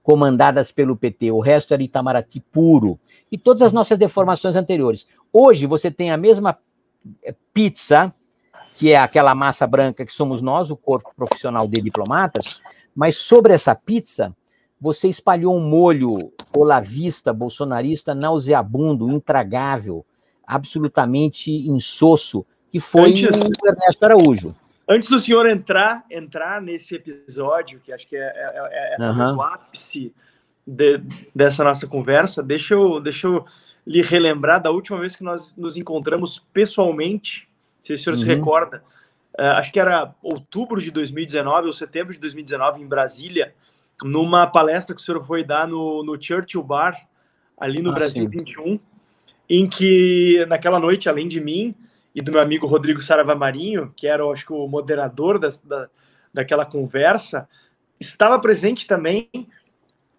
comandadas pelo PT, o resto era Itamaraty puro, e todas as nossas deformações anteriores. Hoje você tem a mesma eh, pizza, que é aquela massa branca que somos nós, o corpo profissional de diplomatas, mas sobre essa pizza você espalhou um molho olavista, bolsonarista, nauseabundo, intragável, absolutamente insosso, que foi Antes... o Ernesto Araújo. Antes do senhor entrar entrar nesse episódio, que acho que é, é, é uhum. o ápice de, dessa nossa conversa, deixa eu, deixa eu lhe relembrar da última vez que nós nos encontramos pessoalmente, se o senhor uhum. se recorda, uh, acho que era outubro de 2019 ou setembro de 2019 em Brasília, numa palestra que o senhor foi dar no, no Churchill Bar, ali no ah, Brasil sim. 21, em que naquela noite, além de mim e do meu amigo Rodrigo Sarava Marinho, que era, acho que, o moderador da, da, daquela conversa, estava presente também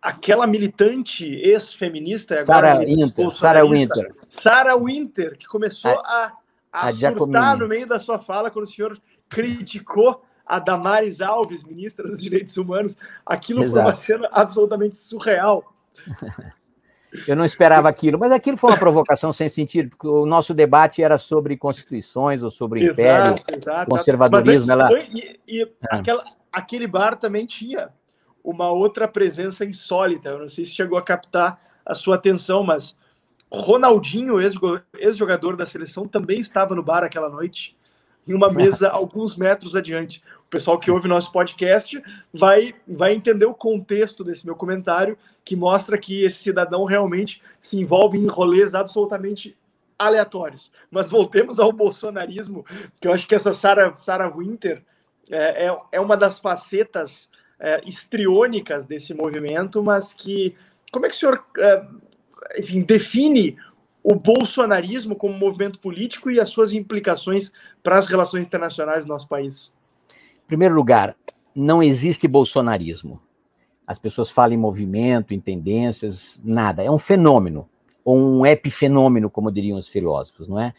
aquela militante ex-feminista, Sarah Winter, Sarah Winter, Sarah Winter, que começou a, a, a surtar no meio da sua fala quando o senhor criticou a Damares Alves, ministra dos Direitos Humanos. Aquilo Exato. foi uma cena absolutamente surreal. Eu não esperava aquilo, mas aquilo foi uma provocação sem sentido, porque o nosso debate era sobre constituições ou sobre exato, império, exato, conservadorismo. Ela... E, e ah. aquela, aquele bar também tinha uma outra presença insólita. Eu não sei se chegou a captar a sua atenção, mas Ronaldinho, ex-jogador da seleção, também estava no bar aquela noite em uma mesa alguns metros adiante. O pessoal que ouve nosso podcast vai, vai entender o contexto desse meu comentário, que mostra que esse cidadão realmente se envolve em rolês absolutamente aleatórios. Mas voltemos ao bolsonarismo, que eu acho que essa Sarah, Sarah Winter é, é, é uma das facetas é, estriônicas desse movimento, mas que. Como é que o senhor é, enfim, define o bolsonarismo como movimento político e as suas implicações para as relações internacionais do nosso país? Em primeiro lugar, não existe bolsonarismo. As pessoas falam em movimento, em tendências, nada. É um fenômeno, ou um epifenômeno, como diriam os filósofos, não é?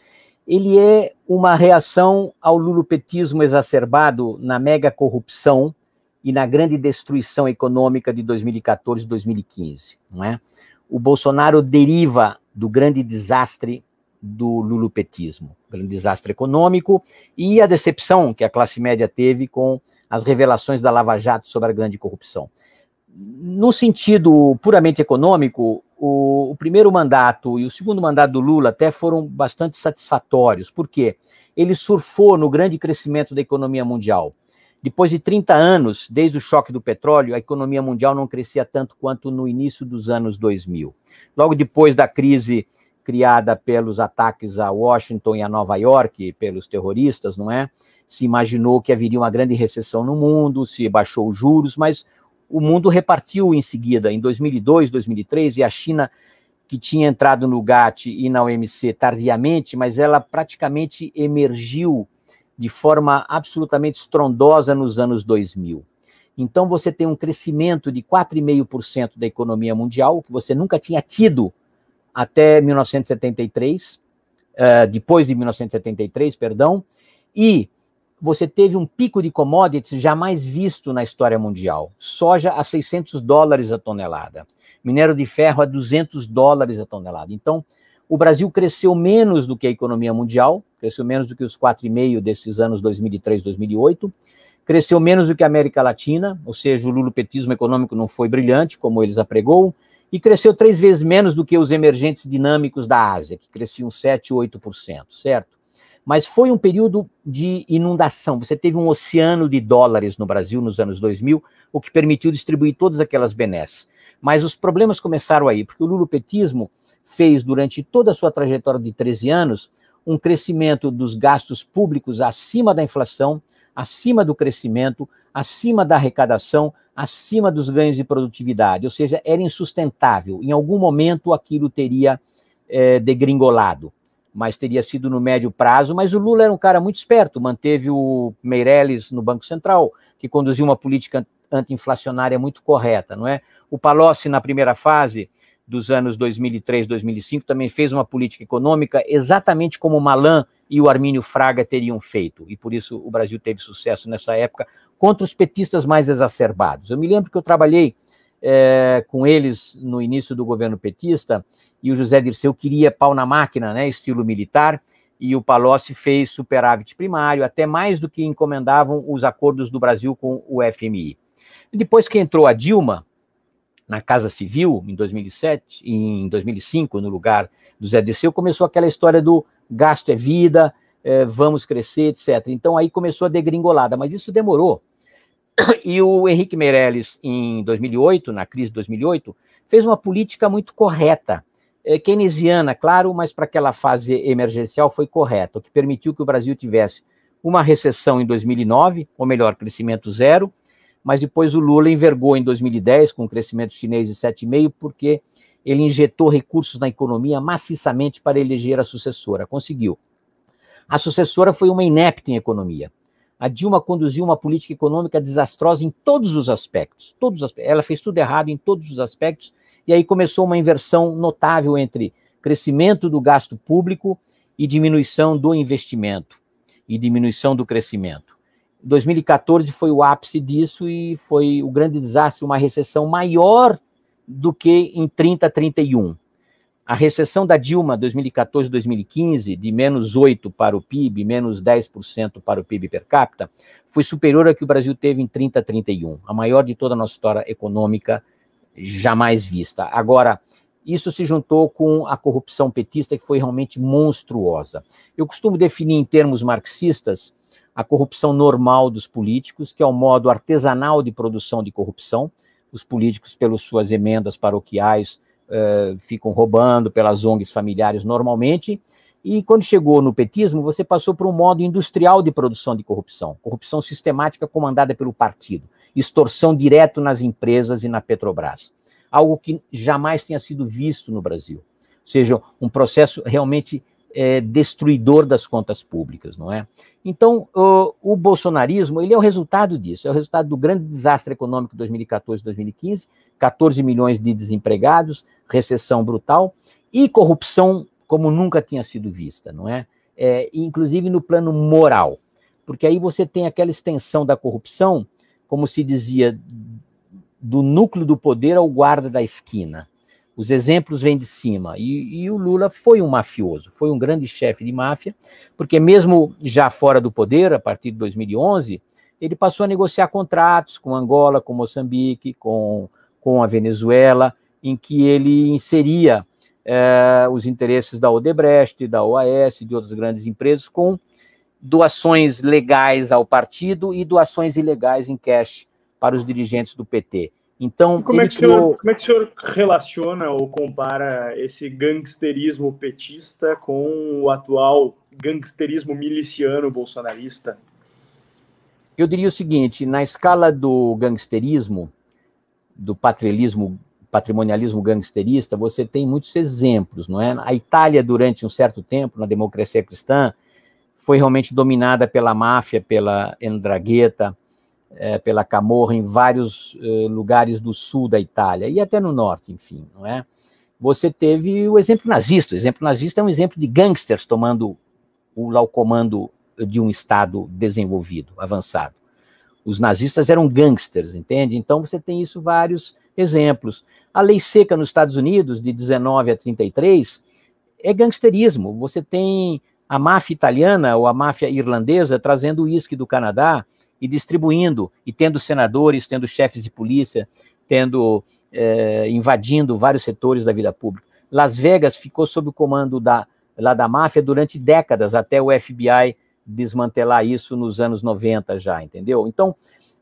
Ele é uma reação ao lulopetismo exacerbado na mega corrupção e na grande destruição econômica de 2014 e 2015, não é? O Bolsonaro deriva do grande desastre do lulupetismo, grande desastre econômico e a decepção que a classe média teve com as revelações da Lava Jato sobre a grande corrupção. No sentido puramente econômico, o, o primeiro mandato e o segundo mandato do Lula até foram bastante satisfatórios, porque ele surfou no grande crescimento da economia mundial. Depois de 30 anos, desde o choque do petróleo, a economia mundial não crescia tanto quanto no início dos anos 2000. Logo depois da crise criada pelos ataques a Washington e a Nova York pelos terroristas, não é? Se imaginou que haveria uma grande recessão no mundo, se baixou os juros, mas o mundo repartiu em seguida, em 2002, 2003, e a China, que tinha entrado no GATT e na OMC tardiamente, mas ela praticamente emergiu de forma absolutamente estrondosa nos anos 2000. Então, você tem um crescimento de 4,5% da economia mundial, que você nunca tinha tido até 1973, uh, depois de 1973, perdão, e você teve um pico de commodities jamais visto na história mundial. Soja a 600 dólares a tonelada, minério de ferro a 200 dólares a tonelada. Então, o Brasil cresceu menos do que a economia mundial, cresceu menos do que os 4,5% desses anos 2003, 2008, cresceu menos do que a América Latina, ou seja, o lulopetismo econômico não foi brilhante, como eles apregou, e cresceu três vezes menos do que os emergentes dinâmicos da Ásia, que cresciam 7, 8%, certo? Mas foi um período de inundação. Você teve um oceano de dólares no Brasil nos anos 2000, o que permitiu distribuir todas aquelas benesses. Mas os problemas começaram aí, porque o lulopetismo fez, durante toda a sua trajetória de 13 anos, um crescimento dos gastos públicos acima da inflação, acima do crescimento, acima da arrecadação, acima dos ganhos de produtividade, ou seja, era insustentável. Em algum momento aquilo teria é, degringolado, mas teria sido no médio prazo. Mas o Lula era um cara muito esperto, manteve o Meirelles no Banco Central, que conduziu uma política anti-inflacionária muito correta, não é? O Palocci, na primeira fase, dos anos 2003, 2005, também fez uma política econômica exatamente como o Malan e o Armínio Fraga teriam feito, e por isso o Brasil teve sucesso nessa época contra os petistas mais exacerbados. Eu me lembro que eu trabalhei é, com eles no início do governo petista, e o José Dirceu queria pau na máquina, né, estilo militar, e o Palocci fez superávit primário, até mais do que encomendavam os acordos do Brasil com o FMI. Depois que entrou a Dilma, na Casa Civil, em 2007, em 2005, no lugar do Zé Dirceu, começou aquela história do gasto é vida, é, vamos crescer, etc. Então aí começou a degringolada, mas isso demorou. E o Henrique Meirelles, em 2008, na crise de 2008, fez uma política muito correta, é, keynesiana, claro, mas para aquela fase emergencial foi correta, o que permitiu que o Brasil tivesse uma recessão em 2009, ou melhor, crescimento zero, mas depois o Lula envergou em 2010 com o crescimento chinês de 7,5%, porque ele injetou recursos na economia maciçamente para eleger a sucessora. Conseguiu. A sucessora foi uma inepta em economia. A Dilma conduziu uma política econômica desastrosa em todos os aspectos. Todos os. Ela fez tudo errado em todos os aspectos, e aí começou uma inversão notável entre crescimento do gasto público e diminuição do investimento e diminuição do crescimento. 2014 foi o ápice disso e foi o grande desastre, uma recessão maior do que em 30, 31. A recessão da Dilma 2014-2015, de menos 8 para o PIB, menos 10% para o PIB per capita, foi superior à que o Brasil teve em 30 31, a maior de toda a nossa história econômica jamais vista. Agora, isso se juntou com a corrupção petista, que foi realmente monstruosa. Eu costumo definir em termos marxistas a corrupção normal dos políticos, que é o modo artesanal de produção de corrupção. Os políticos, pelas suas emendas paroquiais, uh, ficam roubando pelas ONGs familiares normalmente. E quando chegou no petismo, você passou por um modo industrial de produção de corrupção, corrupção sistemática comandada pelo partido, extorsão direto nas empresas e na Petrobras algo que jamais tinha sido visto no Brasil. Ou seja, um processo realmente é, destruidor das contas públicas, não é? Então, o, o, bolsonarismo, ele é o resultado disso, é o resultado do grande desastre econômico de 2014-2015, 14 milhões de desempregados, recessão brutal e corrupção como nunca tinha sido vista, não é? é inclusive no plano moral, porque aí você tem aquela extensão da corrupção, como se dizia do núcleo do poder ao guarda da esquina. Os exemplos vêm de cima. E, e, o Lula foi um mafioso, foi um grande chefe de máfia, porque mesmo já fora do poder, a partir de 2011, ele passou a negociar contratos com Angola, com Moçambique, com, com a Venezuela, em que ele inseria eh, os interesses da Odebrecht, da OAS, de outras grandes empresas, com doações legais ao partido e doações ilegais em cash para os dirigentes do PT. Então, como é, que criou... senhor, como é que o senhor relaciona ou compara esse gangsterismo petista com o atual gangsterismo miliciano bolsonarista? Eu diria o seguinte: na escala do gangsterismo, do patriotismo, patrimonialismo gangsterista, você tem muitos exemplos, não é? A Itália, durante um certo tempo, na democracia cristã, foi realmente dominada pela máfia, pela Endragueta, é, pela Camorra em vários é, lugares do sul da Itália e até no norte, enfim, não é? Você teve o exemplo nazista. O exemplo nazista é um exemplo de gangsters tomando o, lá o comando de um Estado desenvolvido, avançado. Os nazistas eram gangsters, entende? Então você tem isso vários exemplos. A lei seca nos Estados Unidos, de 19 a 33, é gangsterismo. Você tem a máfia italiana ou a máfia irlandesa trazendo o uísque do Canadá e distribuindo, e tendo senadores, tendo chefes de polícia, tendo é, invadindo vários setores da vida pública. Las Vegas ficou sob o comando da, lá da máfia durante décadas, até o FBI desmantelar isso nos anos 90 já, entendeu? Então,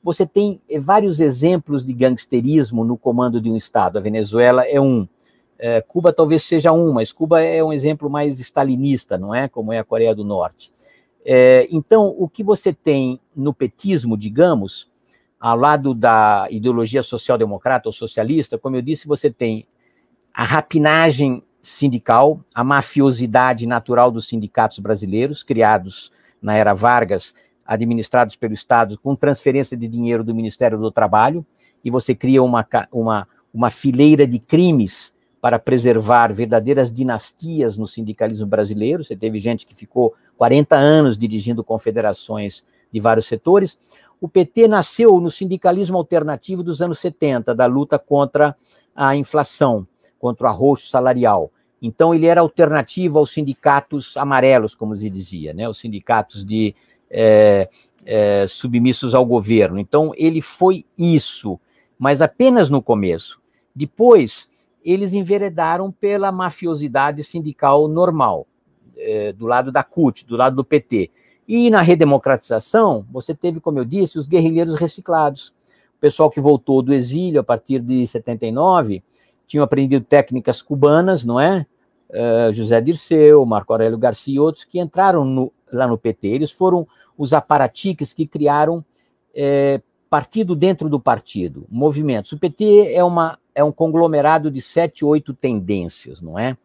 você tem vários exemplos de gangsterismo no comando de um Estado. A Venezuela é um. É, Cuba talvez seja um, mas Cuba é um exemplo mais stalinista, não é? Como é a Coreia do Norte. É, então, o que você tem no petismo, digamos, ao lado da ideologia social-democrata ou socialista, como eu disse, você tem a rapinagem sindical, a mafiosidade natural dos sindicatos brasileiros, criados na era Vargas, administrados pelo Estado, com transferência de dinheiro do Ministério do Trabalho, e você cria uma, uma, uma fileira de crimes para preservar verdadeiras dinastias no sindicalismo brasileiro. Você teve gente que ficou 40 anos dirigindo confederações de vários setores. O PT nasceu no sindicalismo alternativo dos anos 70, da luta contra a inflação, contra o arroxo salarial. Então, ele era alternativo aos sindicatos amarelos, como se dizia, né? os sindicatos de é, é, submissos ao governo. Então, ele foi isso, mas apenas no começo. Depois, eles enveredaram pela mafiosidade sindical normal é, do lado da CUT, do lado do PT. E na redemocratização, você teve, como eu disse, os guerrilheiros reciclados. O pessoal que voltou do exílio a partir de 79 tinham aprendido técnicas cubanas, não é? Uh, José Dirceu, Marco Aurélio Garcia e outros que entraram no, lá no PT. Eles foram os aparatiques que criaram é, partido dentro do partido, movimentos. O PT é, uma, é um conglomerado de sete, oito tendências, não é?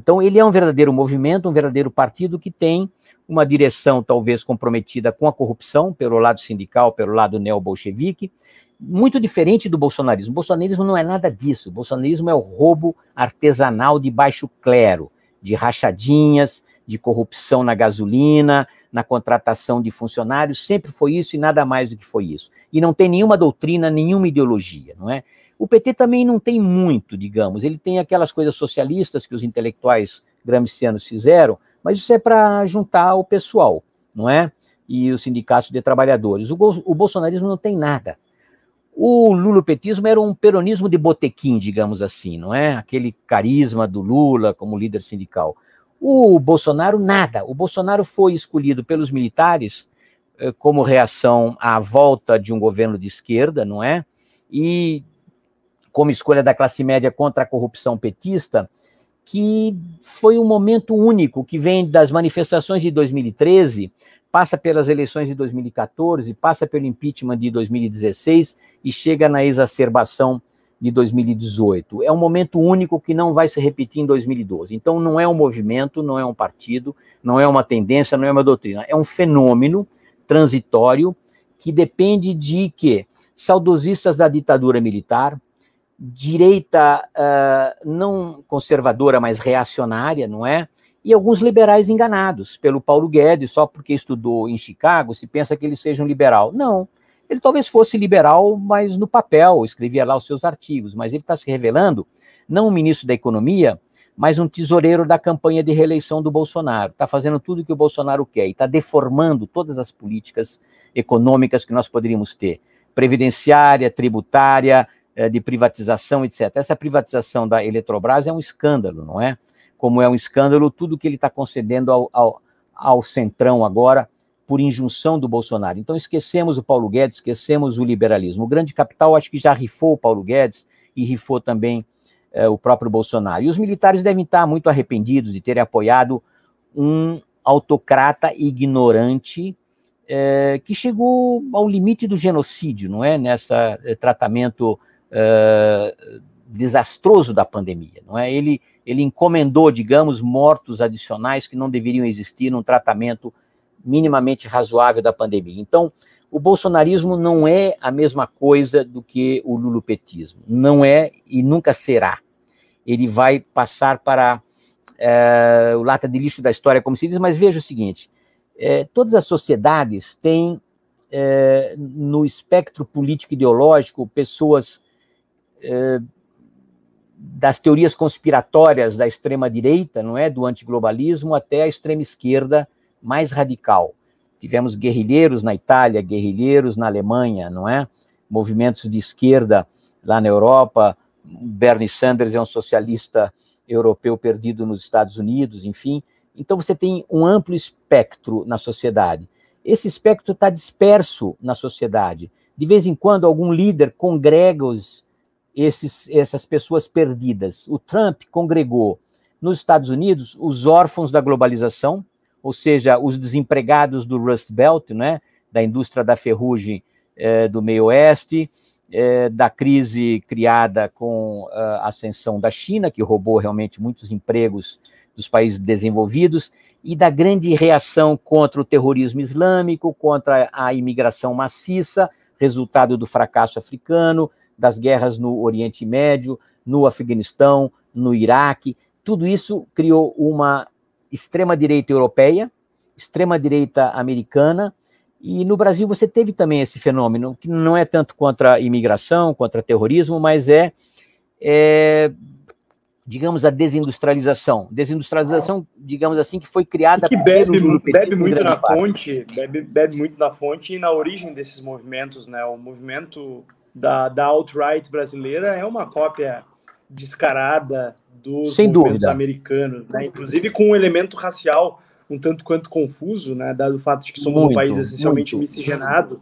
Então, ele é um verdadeiro movimento, um verdadeiro partido que tem uma direção talvez comprometida com a corrupção, pelo lado sindical, pelo lado neo-bolchevique, muito diferente do bolsonarismo. O bolsonarismo não é nada disso. O bolsonarismo é o roubo artesanal de baixo clero, de rachadinhas, de corrupção na gasolina, na contratação de funcionários, sempre foi isso e nada mais do que foi isso. E não tem nenhuma doutrina, nenhuma ideologia, não é? O PT também não tem muito, digamos, ele tem aquelas coisas socialistas que os intelectuais gramscianos fizeram, mas isso é para juntar o pessoal, não é? E os sindicatos de trabalhadores. O, o bolsonarismo não tem nada. O lulopetismo era um peronismo de botequim, digamos assim, não é? Aquele carisma do Lula como líder sindical. O Bolsonaro, nada. O Bolsonaro foi escolhido pelos militares eh, como reação à volta de um governo de esquerda, não é? E como escolha da classe média contra a corrupção petista, que foi um momento único que vem das manifestações de 2013, passa pelas eleições de 2014, passa pelo impeachment de 2016 e chega na exacerbação de 2018. É um momento único que não vai se repetir em 2012. Então, não é um movimento, não é um partido, não é uma tendência, não é uma doutrina. É um fenômeno transitório que depende de que saudosistas da ditadura militar, direita uh, não conservadora, mas reacionária, não é? E alguns liberais enganados pelo Paulo Guedes, só porque estudou em Chicago, se pensa que ele seja um liberal. Não, ele talvez fosse liberal, mas no papel, escrevia lá os seus artigos, mas ele está se revelando não um ministro da Economia, mas um tesoureiro da campanha de reeleição do Bolsonaro. Está fazendo tudo o que o Bolsonaro quer e está deformando todas as políticas econômicas que nós poderíamos ter previdenciária, tributária, de privatização, etc. Essa privatização da Eletrobras é um escândalo, não é? Como é um escândalo tudo que ele está concedendo ao, ao, ao Centrão agora, por injunção do Bolsonaro. Então esquecemos o Paulo Guedes, esquecemos o liberalismo. O grande capital acho que já rifou o Paulo Guedes e rifou também eh, o próprio Bolsonaro. E os militares devem estar muito arrependidos de terem apoiado um autocrata ignorante eh, que chegou ao limite do genocídio, não é? Nessa eh, tratamento desastroso da pandemia, não é? Ele ele encomendou, digamos, mortos adicionais que não deveriam existir num tratamento minimamente razoável da pandemia. Então, o bolsonarismo não é a mesma coisa do que o lulopetismo. Não é e nunca será. Ele vai passar para é, o lata de lixo da história, como se diz, mas veja o seguinte: é, todas as sociedades têm é, no espectro político ideológico pessoas das teorias conspiratórias da extrema direita, não é, do antiglobalismo até a extrema esquerda mais radical. Tivemos guerrilheiros na Itália, guerrilheiros na Alemanha, não é? Movimentos de esquerda lá na Europa. Bernie Sanders é um socialista europeu perdido nos Estados Unidos, enfim. Então você tem um amplo espectro na sociedade. Esse espectro está disperso na sociedade. De vez em quando, algum líder congrega os, esses, essas pessoas perdidas. O Trump congregou nos Estados Unidos os órfãos da globalização, ou seja, os desempregados do Rust Belt, né, da indústria da ferrugem eh, do meio oeste, eh, da crise criada com a ascensão da China, que roubou realmente muitos empregos dos países desenvolvidos, e da grande reação contra o terrorismo islâmico, contra a imigração maciça, resultado do fracasso africano, das guerras no Oriente Médio, no Afeganistão, no Iraque. Tudo isso criou uma extrema-direita europeia, extrema-direita americana, e no Brasil você teve também esse fenômeno, que não é tanto contra a imigração, contra terrorismo, mas é, é digamos, a desindustrialização. Desindustrialização, digamos assim, que foi criada que bebe, bebe muito na parte. fonte, bebe, bebe muito na fonte e na origem desses movimentos, né? O movimento da, da alt-right brasileira é uma cópia descarada dos Sem dúvida. americanos, né? inclusive com um elemento racial um tanto quanto confuso, né? dado o fato de que somos Muito, um país essencialmente muito. miscigenado.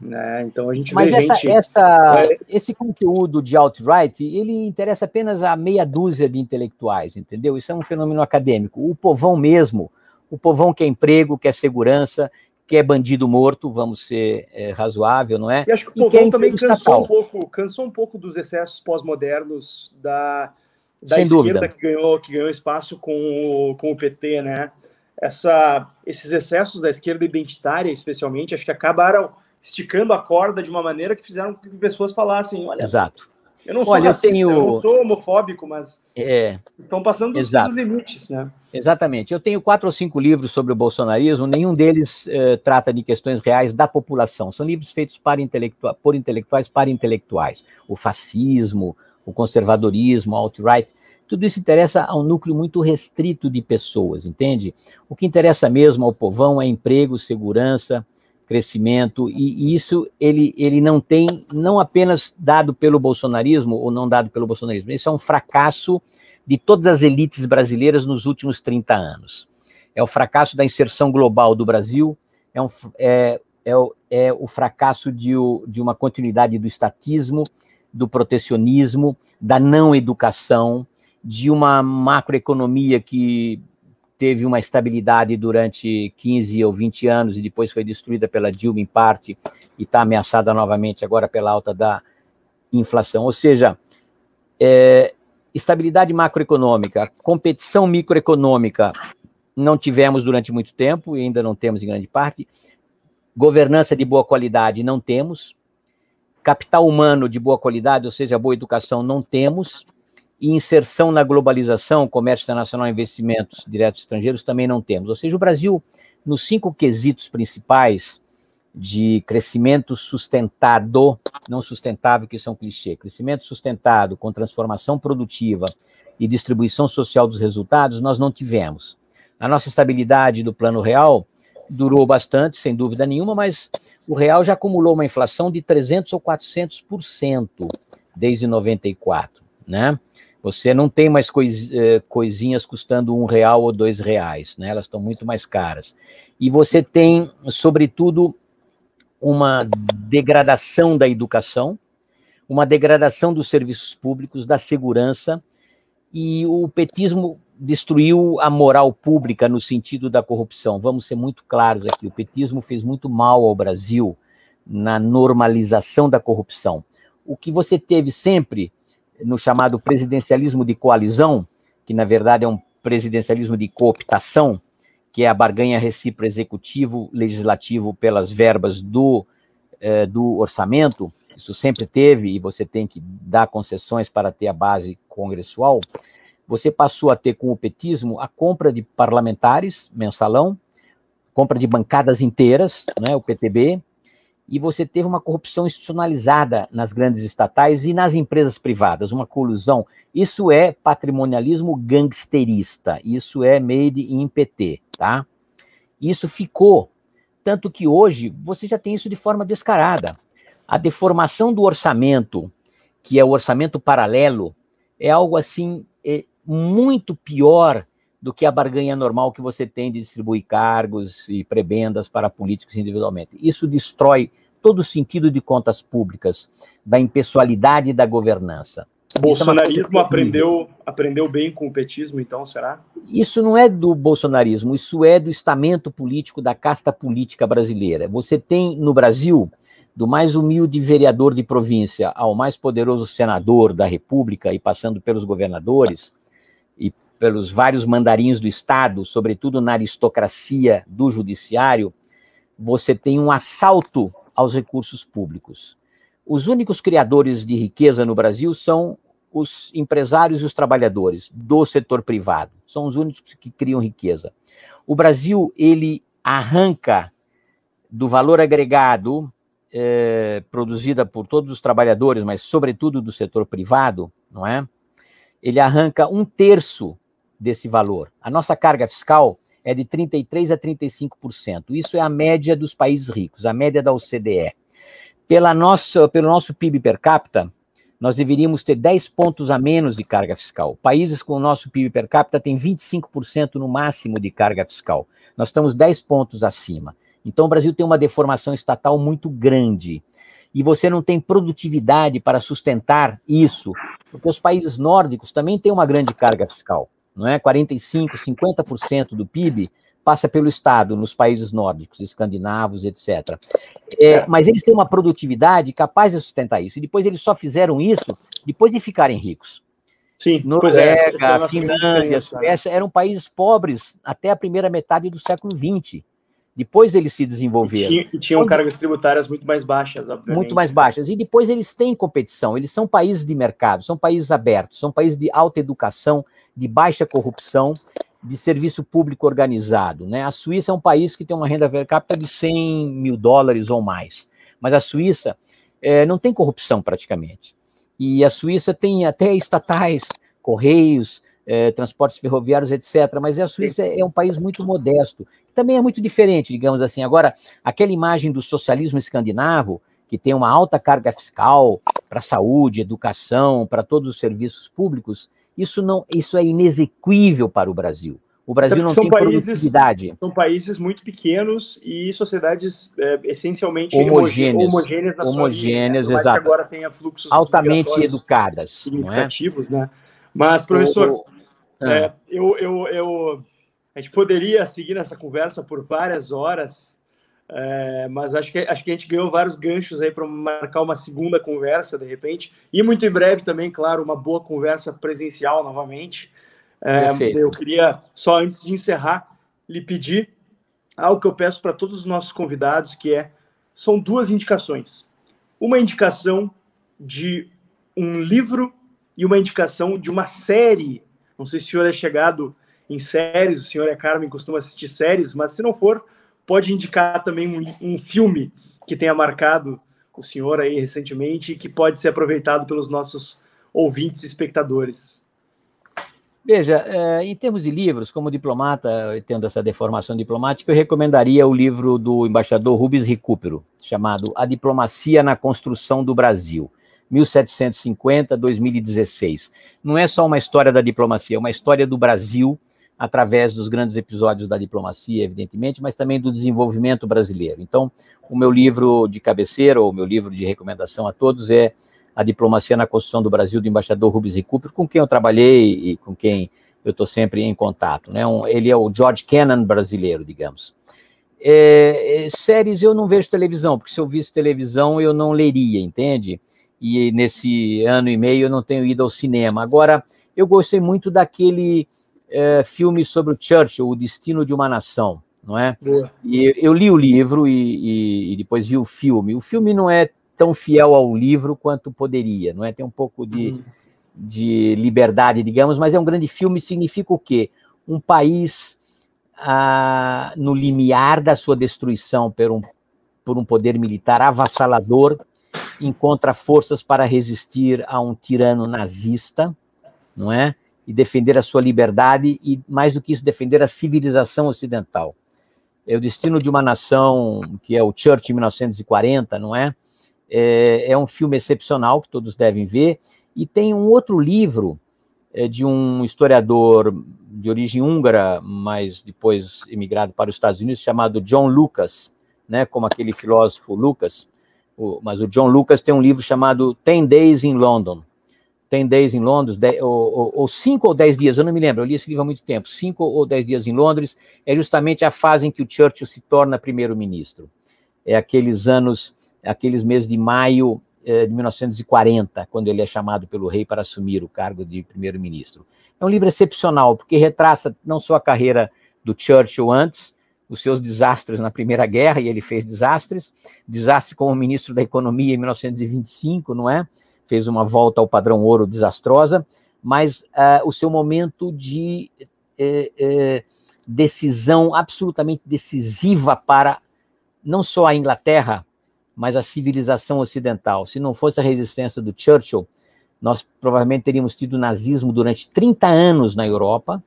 Né? Então a gente Mas vê essa, gente... essa, É. esse conteúdo de alt-right, ele interessa apenas a meia dúzia de intelectuais, entendeu? Isso é um fenômeno acadêmico. O povão mesmo, o povão quer emprego, quer segurança, quer bandido morto, vamos ser é, razoável, não é? E acho que o povão também cansou estatal. um, pouco, cansou um pouco dos excessos pós-modernos da, da Sem esquerda dúvida. que ganhou, que ganhou espaço com o, com o PT, né? Essa, esses excessos da esquerda identitária, especialmente, acho que acabaram esticando a corda de uma maneira que fizeram com que pessoas falassem, olha, Exato. Eu não sou Olha, eu racista, eu, tenho- não sou homofóbico, mas É, estão passando dos limites, né? Exatamente. Eu tenho quatro ou cinco livros sobre o bolsonarismo, nenhum deles eh, trata de questões reais da população. São livros feitos para intelectua por intelectuais para intelectuais. O fascismo, o conservadorismo, o alt-right, tudo isso interessa a um núcleo muito restrito de pessoas, entende? O que interessa mesmo ao povão é emprego, segurança, crescimento, e, e isso ele, ele não tem, não apenas dado pelo bolsonarismo ou não dado pelo bolsonarismo, isso é um fracasso de todas as elites brasileiras nos últimos 30 anos. É o fracasso da inserção global do Brasil, é, um, é, é, o, é o fracasso de, o, de uma continuidade do estatismo, do protecionismo, da não educação, de uma macroeconomia que teve uma estabilidade durante 15 ou 20 anos e depois foi destruída pela Dilma em parte e está ameaçada novamente agora pela alta da inflação. Ou seja, é, estabilidade macroeconômica, competição microeconômica não tivemos durante muito tempo e ainda não temos em grande parte. Governança de boa qualidade não temos. Capital humano de boa qualidade, ou seja, boa educação, não temos. E inserção na globalização, comércio internacional, investimentos diretos estrangeiros também não temos. Ou seja, o Brasil, nos cinco quesitos principais de crescimento sustentado, não sustentável, que um clichê, crescimento sustentado com transformação produtiva e distribuição social dos resultados, nós não tivemos. A nossa estabilidade do plano real durou bastante, sem dúvida nenhuma, mas o real já acumulou uma inflação de 300 ou 400% desde 94, né? Você não tem mais cois, eh, coisinhas custando um real ou dois reais, né? Elas estão muito mais caras. E você tem, sobretudo, uma degradação da educação, uma degradação dos serviços públicos, da segurança, e o petismo destruiu a moral pública no sentido da corrupção. Vamos ser muito claros aqui: o petismo fez muito mal ao Brasil na normalização da corrupção. O que você teve sempre no chamado presidencialismo de coalizão, que na verdade é um presidencialismo de cooptação, que é a barganha recíproca executivo legislativo pelas verbas do, eh, do orçamento, isso sempre teve, e você tem que dar concessões para ter a base congressual, você passou a ter com o petismo a compra de parlamentares, mensalão, compra de bancadas inteiras, né, o PTB, e você teve uma corrupção institucionalizada nas grandes estatais e nas empresas privadas, uma colusão. Isso é patrimonialismo gangsterista, isso é made in PT, tá? Isso ficou, tanto que hoje você já tem isso de forma descarada. A deformação do orçamento, que é o orçamento paralelo, é algo assim é muito pior do que a barganha normal que você tem de distribuir cargos e prebendas para políticos individualmente. Isso destrói todo o sentido de contas públicas, da impessoalidade da governança. O bolsonarismo é aprendeu, aprendeu bem com o petismo, então, será? Isso não é do bolsonarismo, isso é do estamento político, da casta política brasileira. Você tem no Brasil, do mais humilde vereador de província ao mais poderoso senador da República, e passando pelos governadores pelos vários mandarinhos do Estado, sobretudo na aristocracia do judiciário, você tem um assalto aos recursos públicos. Os únicos criadores de riqueza no Brasil são os empresários e os trabalhadores do setor privado. São os únicos que criam riqueza. O Brasil, ele arranca do valor agregado eh, produzida por todos os trabalhadores, mas sobretudo do setor privado, não é? Ele arranca um terço desse valor. A nossa carga fiscal é de 33% a 35%. Isso é a média dos países ricos, a média da OCDE. Pela nossa, pelo nosso PIB per capita, nós deveríamos ter 10 pontos a menos de carga fiscal. Países com o nosso PIB per capita têm 25% no máximo de carga fiscal. Nós estamos 10 pontos acima. Então, o Brasil tem uma deformação estatal muito grande. E você não tem produtividade para sustentar isso, porque os países nórdicos também têm uma grande carga fiscal, não é? 45, 50% do PIB passa pelo Estado nos países nórdicos, escandinavos, etc. É, é, mas eles têm uma produtividade capaz de sustentar isso. E depois eles só fizeram isso depois de ficarem ricos. Sim, é, Noruega, é, Finlândia, Suécia eram países pobres até a primeira metade do século XX. Depois eles se desenvolveram. E, tinham cargas tributárias muito mais baixas, obviamente. Muito mais baixas. E depois eles têm competição. Eles são países de mercado, são países abertos, são países de alta educação, de baixa corrupção de serviço público organizado. Né? A Suíça é um país que tem uma renda per capita de 100 mil dólares ou mais, mas a Suíça é, não tem corrupção praticamente. E a Suíça tem até estatais, correios, é, transportes ferroviários, etc. Mas a Suíça é um país muito modesto, também é muito diferente, digamos assim. Agora, aquela imagem do socialismo escandinavo, que tem uma alta carga fiscal para saúde, educação, para todos os serviços públicos, isso não, isso é inexequível para o Brasil. O Brasil não tem países, produtividade. São países muito pequenos e sociedades é, essencialmente homogêneas, homogêneas, na homogêneas sua exato. agora tenha fluxos altamente educadas, é? significativos, é? né? Mas professor, o, o, é, ah. eu, eu, eu, a gente poderia seguir nessa conversa por várias horas, é, mas acho que, acho que a gente ganhou vários ganchos aí para marcar uma segunda conversa, de repente. E muito em breve também, claro, uma boa conversa presencial novamente. É, eu queria, só antes de encerrar, lhe pedir algo que eu peço para todos os nossos convidados, que é são duas indicações. Uma indicação de um livro e uma indicação de uma série. Não sei se o senhor é chegado em séries, o senhor é Carmen, costuma assistir séries, mas se não for, pode indicar também um, um filme que tenha marcado o senhor aí recentemente e que pode ser aproveitado pelos nossos ouvintes e espectadores. Veja, é, em termos de livros, como diplomata, tendo essa deformação diplomática, eu recomendaria o livro do embaixador Rubens Recupero, chamado A Diplomacia na Construção do Brasil, 1750-2016. Não é só uma história da diplomacia, é uma história do Brasil através dos grandes episódios da diplomacia, evidentemente, mas também do desenvolvimento brasileiro. Então, o meu livro de cabeceira, ou meu livro de recomendação a todos é A Diplomacia na Construção do Brasil, do embaixador Rubens Recupero, com quem eu trabalhei e com quem eu estou sempre em contato. Né? Um, ele é o George Kennan brasileiro, digamos. É, é, séries eu não vejo televisão, porque se eu visse televisão eu não leria, entende? E nesse ano e meio eu não tenho ido ao cinema. Agora, eu gostei muito daquele é, filme sobre o Churchill, O Destino de uma Nação, não é? Boa. E eu li o livro e, e, e, depois vi o filme. O filme não é tão fiel ao livro quanto poderia, não é? Tem um pouco de, uhum. de liberdade, digamos, mas é um grande filme. Significa o quê? Um país ah, no limiar da sua destruição por um, por um poder militar avassalador encontra forças para resistir a um tirano nazista, não é? e defender a sua liberdade e, mais do que isso, defender a civilização ocidental. É o destino de uma nação, que é o Church em 1940, não é? É, é um filme excepcional que todos devem ver. E tem um outro livro é, de um historiador de origem húngara, mas depois emigrado para os Estados Unidos, chamado John Lucas, né, como aquele filósofo Lucas. O, mas o John Lucas tem um livro chamado Ten Days in London, tem 10 em Londres, dez, ou, ou, cinco ou dez dias, eu não me lembro, eu li esse livro há muito tempo, cinco ou dez dias em Londres, é justamente a fase em que o Churchill se torna primeiro-ministro. É aqueles anos, aqueles meses de maio é, de 1940, quando ele é chamado pelo rei para assumir o cargo de primeiro-ministro. É um livro excepcional, porque retraça não só a carreira do Churchill antes, os seus desastres na Primeira Guerra, e ele fez desastres, desastre como ministro da Economia em 1925, não é? fez uma volta ao padrão ouro desastrosa, mas uh, o seu momento de eh, eh, decisão absolutamente decisiva para não só a Inglaterra, mas a civilização ocidental. Se não fosse a resistência do Churchill, nós provavelmente teríamos tido nazismo durante 30 anos na Europa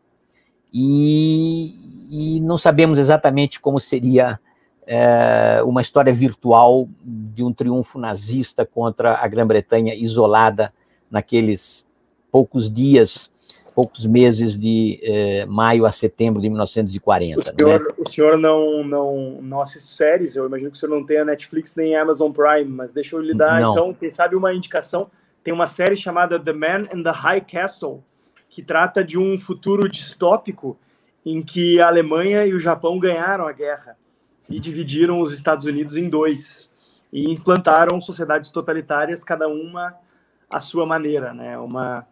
e, e não sabemos exatamente como seria é, uma história virtual de um triunfo nazista contra a Grã-Bretanha isolada naqueles poucos dias, poucos meses de eh, maio a setembro de 1940. O senhor, né? o senhor não, não, não assiste séries, eu imagino que o senhor não tenha Netflix nem Amazon Prime, mas deixa eu lhe dar, não. então, quem sabe uma indicação. Tem uma série chamada The Man in the High Castle, que trata de um futuro distópico em que a Alemanha e o Japão ganharam a guerra e dividiram os Estados Unidos em dois e implantaram sociedades totalitárias, cada uma à sua maneira, né? Uma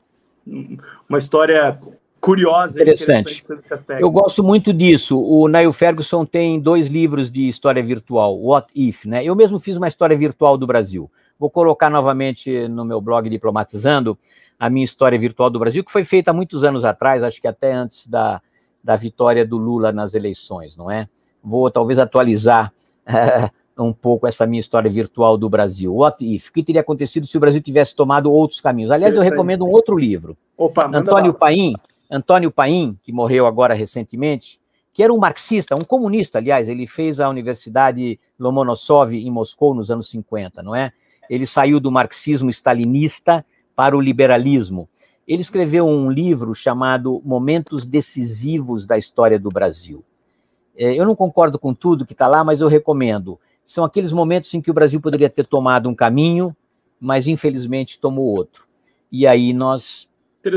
uma história curiosa, interessante. interessante Eu gosto muito disso. O Niall Ferguson tem dois livros de história virtual, What If, né? Eu mesmo fiz uma história virtual do Brasil. Vou colocar novamente no meu blog Diplomatizando a minha história virtual do Brasil, que foi feita há muitos anos atrás, acho que até antes da, da vitória do Lula nas eleições, não é? Vou talvez atualizar um pouco essa minha história virtual do Brasil. What if? O que teria acontecido se o Brasil tivesse tomado outros caminhos? Aliás, eu recomendo um outro livro. Opa, Antônio Paim, Antônio Paim, que morreu agora recentemente, que era um marxista, um comunista, aliás, ele fez a Universidade Lomonosov em Moscou nos anos 50, não é? Ele saiu do marxismo stalinista para o liberalismo. Ele escreveu um livro chamado Momentos Decisivos da História do Brasil. É, eu não concordo com tudo que está lá, mas eu recomendo. São aqueles momentos em que o Brasil poderia ter tomado um caminho, mas infelizmente tomou outro. E aí nós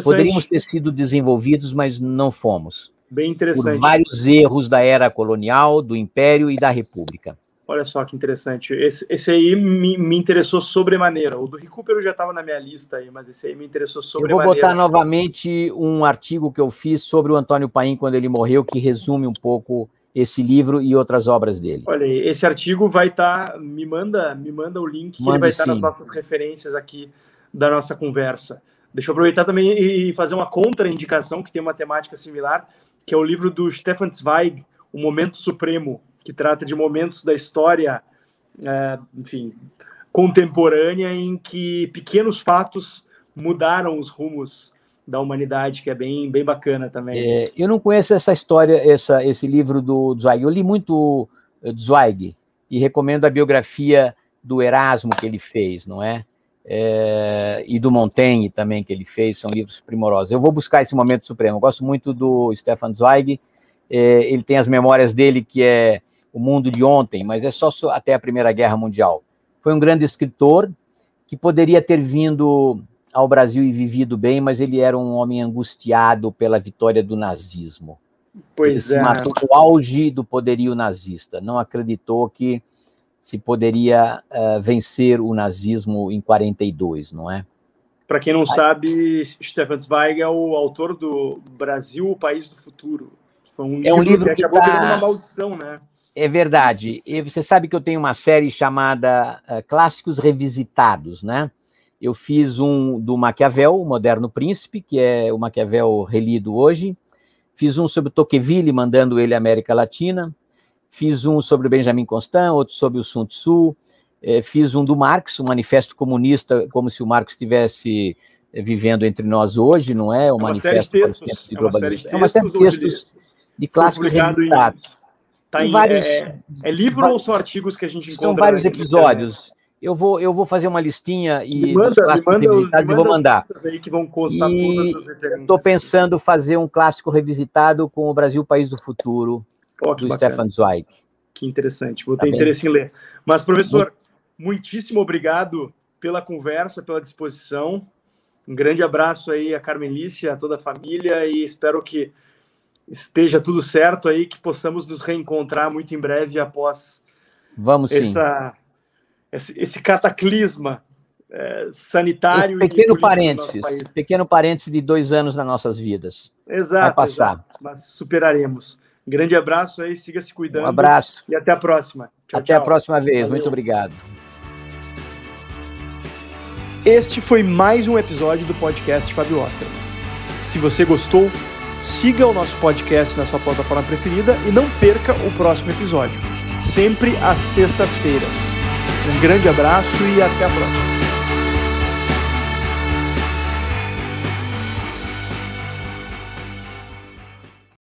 poderíamos ter sido desenvolvidos, mas não fomos. Bem interessante. Por vários erros da era colonial, do Império e da República. Olha só que interessante. Esse, esse aí me, me interessou sobremaneira. O do Recupero já estava na minha lista aí, mas esse aí me interessou sobremaneira. Eu vou botar novamente um artigo que eu fiz sobre o Antônio Paim quando ele morreu, que resume um pouco esse livro e outras obras dele. Olha, esse artigo vai estar, tá, me manda, me manda o link, que ele vai estar tá nas nossas referências aqui da nossa conversa. Deixa eu aproveitar também e fazer uma contraindicação que tem uma temática similar, que é o livro do Stefan Zweig, O Momento Supremo, que trata de momentos da história, é, enfim, contemporânea em que pequenos fatos mudaram os rumos da humanidade, que é bem, bem bacana também. É, eu não conheço essa história, essa, esse livro do Zweig. Eu li muito eh, Zweig e recomendo a biografia do Erasmo que ele fez, não é? é? e do Montaigne também que ele fez, são livros primorosos. Eu vou buscar esse momento supremo. Eu gosto muito do Stefan Zweig. É, ele tem as memórias dele que é o mundo de ontem, mas é só até a Primeira Guerra Mundial. Foi um grande escritor que poderia ter vindo ao Brasil e vivido bem, mas ele era um homem angustiado pela vitória do nazismo. Pois ele é. se matou no auge do poderio nazista. Não acreditou que se poderia uh, vencer o nazismo em 42, não é? Para quem não Aí... sabe, Stefan Zweig é o autor do Brasil, o País do Futuro. Foi um é um livro que, que acabou tá... uma maldição, né? É verdade. E você sabe que eu tenho uma série chamada uh, Clássicos Revisitados, né? Eu fiz um do Maquiavel, o Moderno Príncipe, que é o Maquiavel relido hoje. Fiz um sobre Tocqueville, mandando ele à América Latina. Fiz um sobre Benjamin Constant, outro sobre o Sun Tzu. É, fiz um do Marx, um Manifesto Comunista, como se o Marx estivesse é, vivendo entre nós hoje, não é? O é Manifesto textos, de Globalização. É uma série de textos, de clássicos revisitados. Tá em, vários, é, é, livro ou são artigos que a gente encontra? São vários episódios eu vou, eu vou fazer uma listinha e me manda, me manda, me manda vou mandar. Aí que vão constar e todas as referências. Estou pensando fazer um clássico revisitado com o Brasil País do Futuro, oh, do bacana. Stefan Zweig. Que interessante, vou ter tá interesse bem? em ler. Mas, professor, muitíssimo obrigado pela conversa, pela disposição. Um grande abraço aí a Carmelícia, a toda a família e espero que esteja tudo certo aí, que possamos nos reencontrar muito em breve após Vamos essa, esse, esse cataclisma é, sanitário. Esse pequeno parênteses, pequeno parênteses de dois anos nas nossas vidas. Exato. Vai passar. Exato, mas superaremos. Grande abraço aí, siga se cuidando. Um abraço. E até a próxima. Tchau, até tchau. a próxima vez. Valeu. Muito obrigado. Este foi mais um episódio do podcast Fábio Osterman. Se você gostou, siga o nosso podcast na sua plataforma preferida e não perca o próximo episódio, sempre às sextas-feiras. Um grande abraço e até a próxima.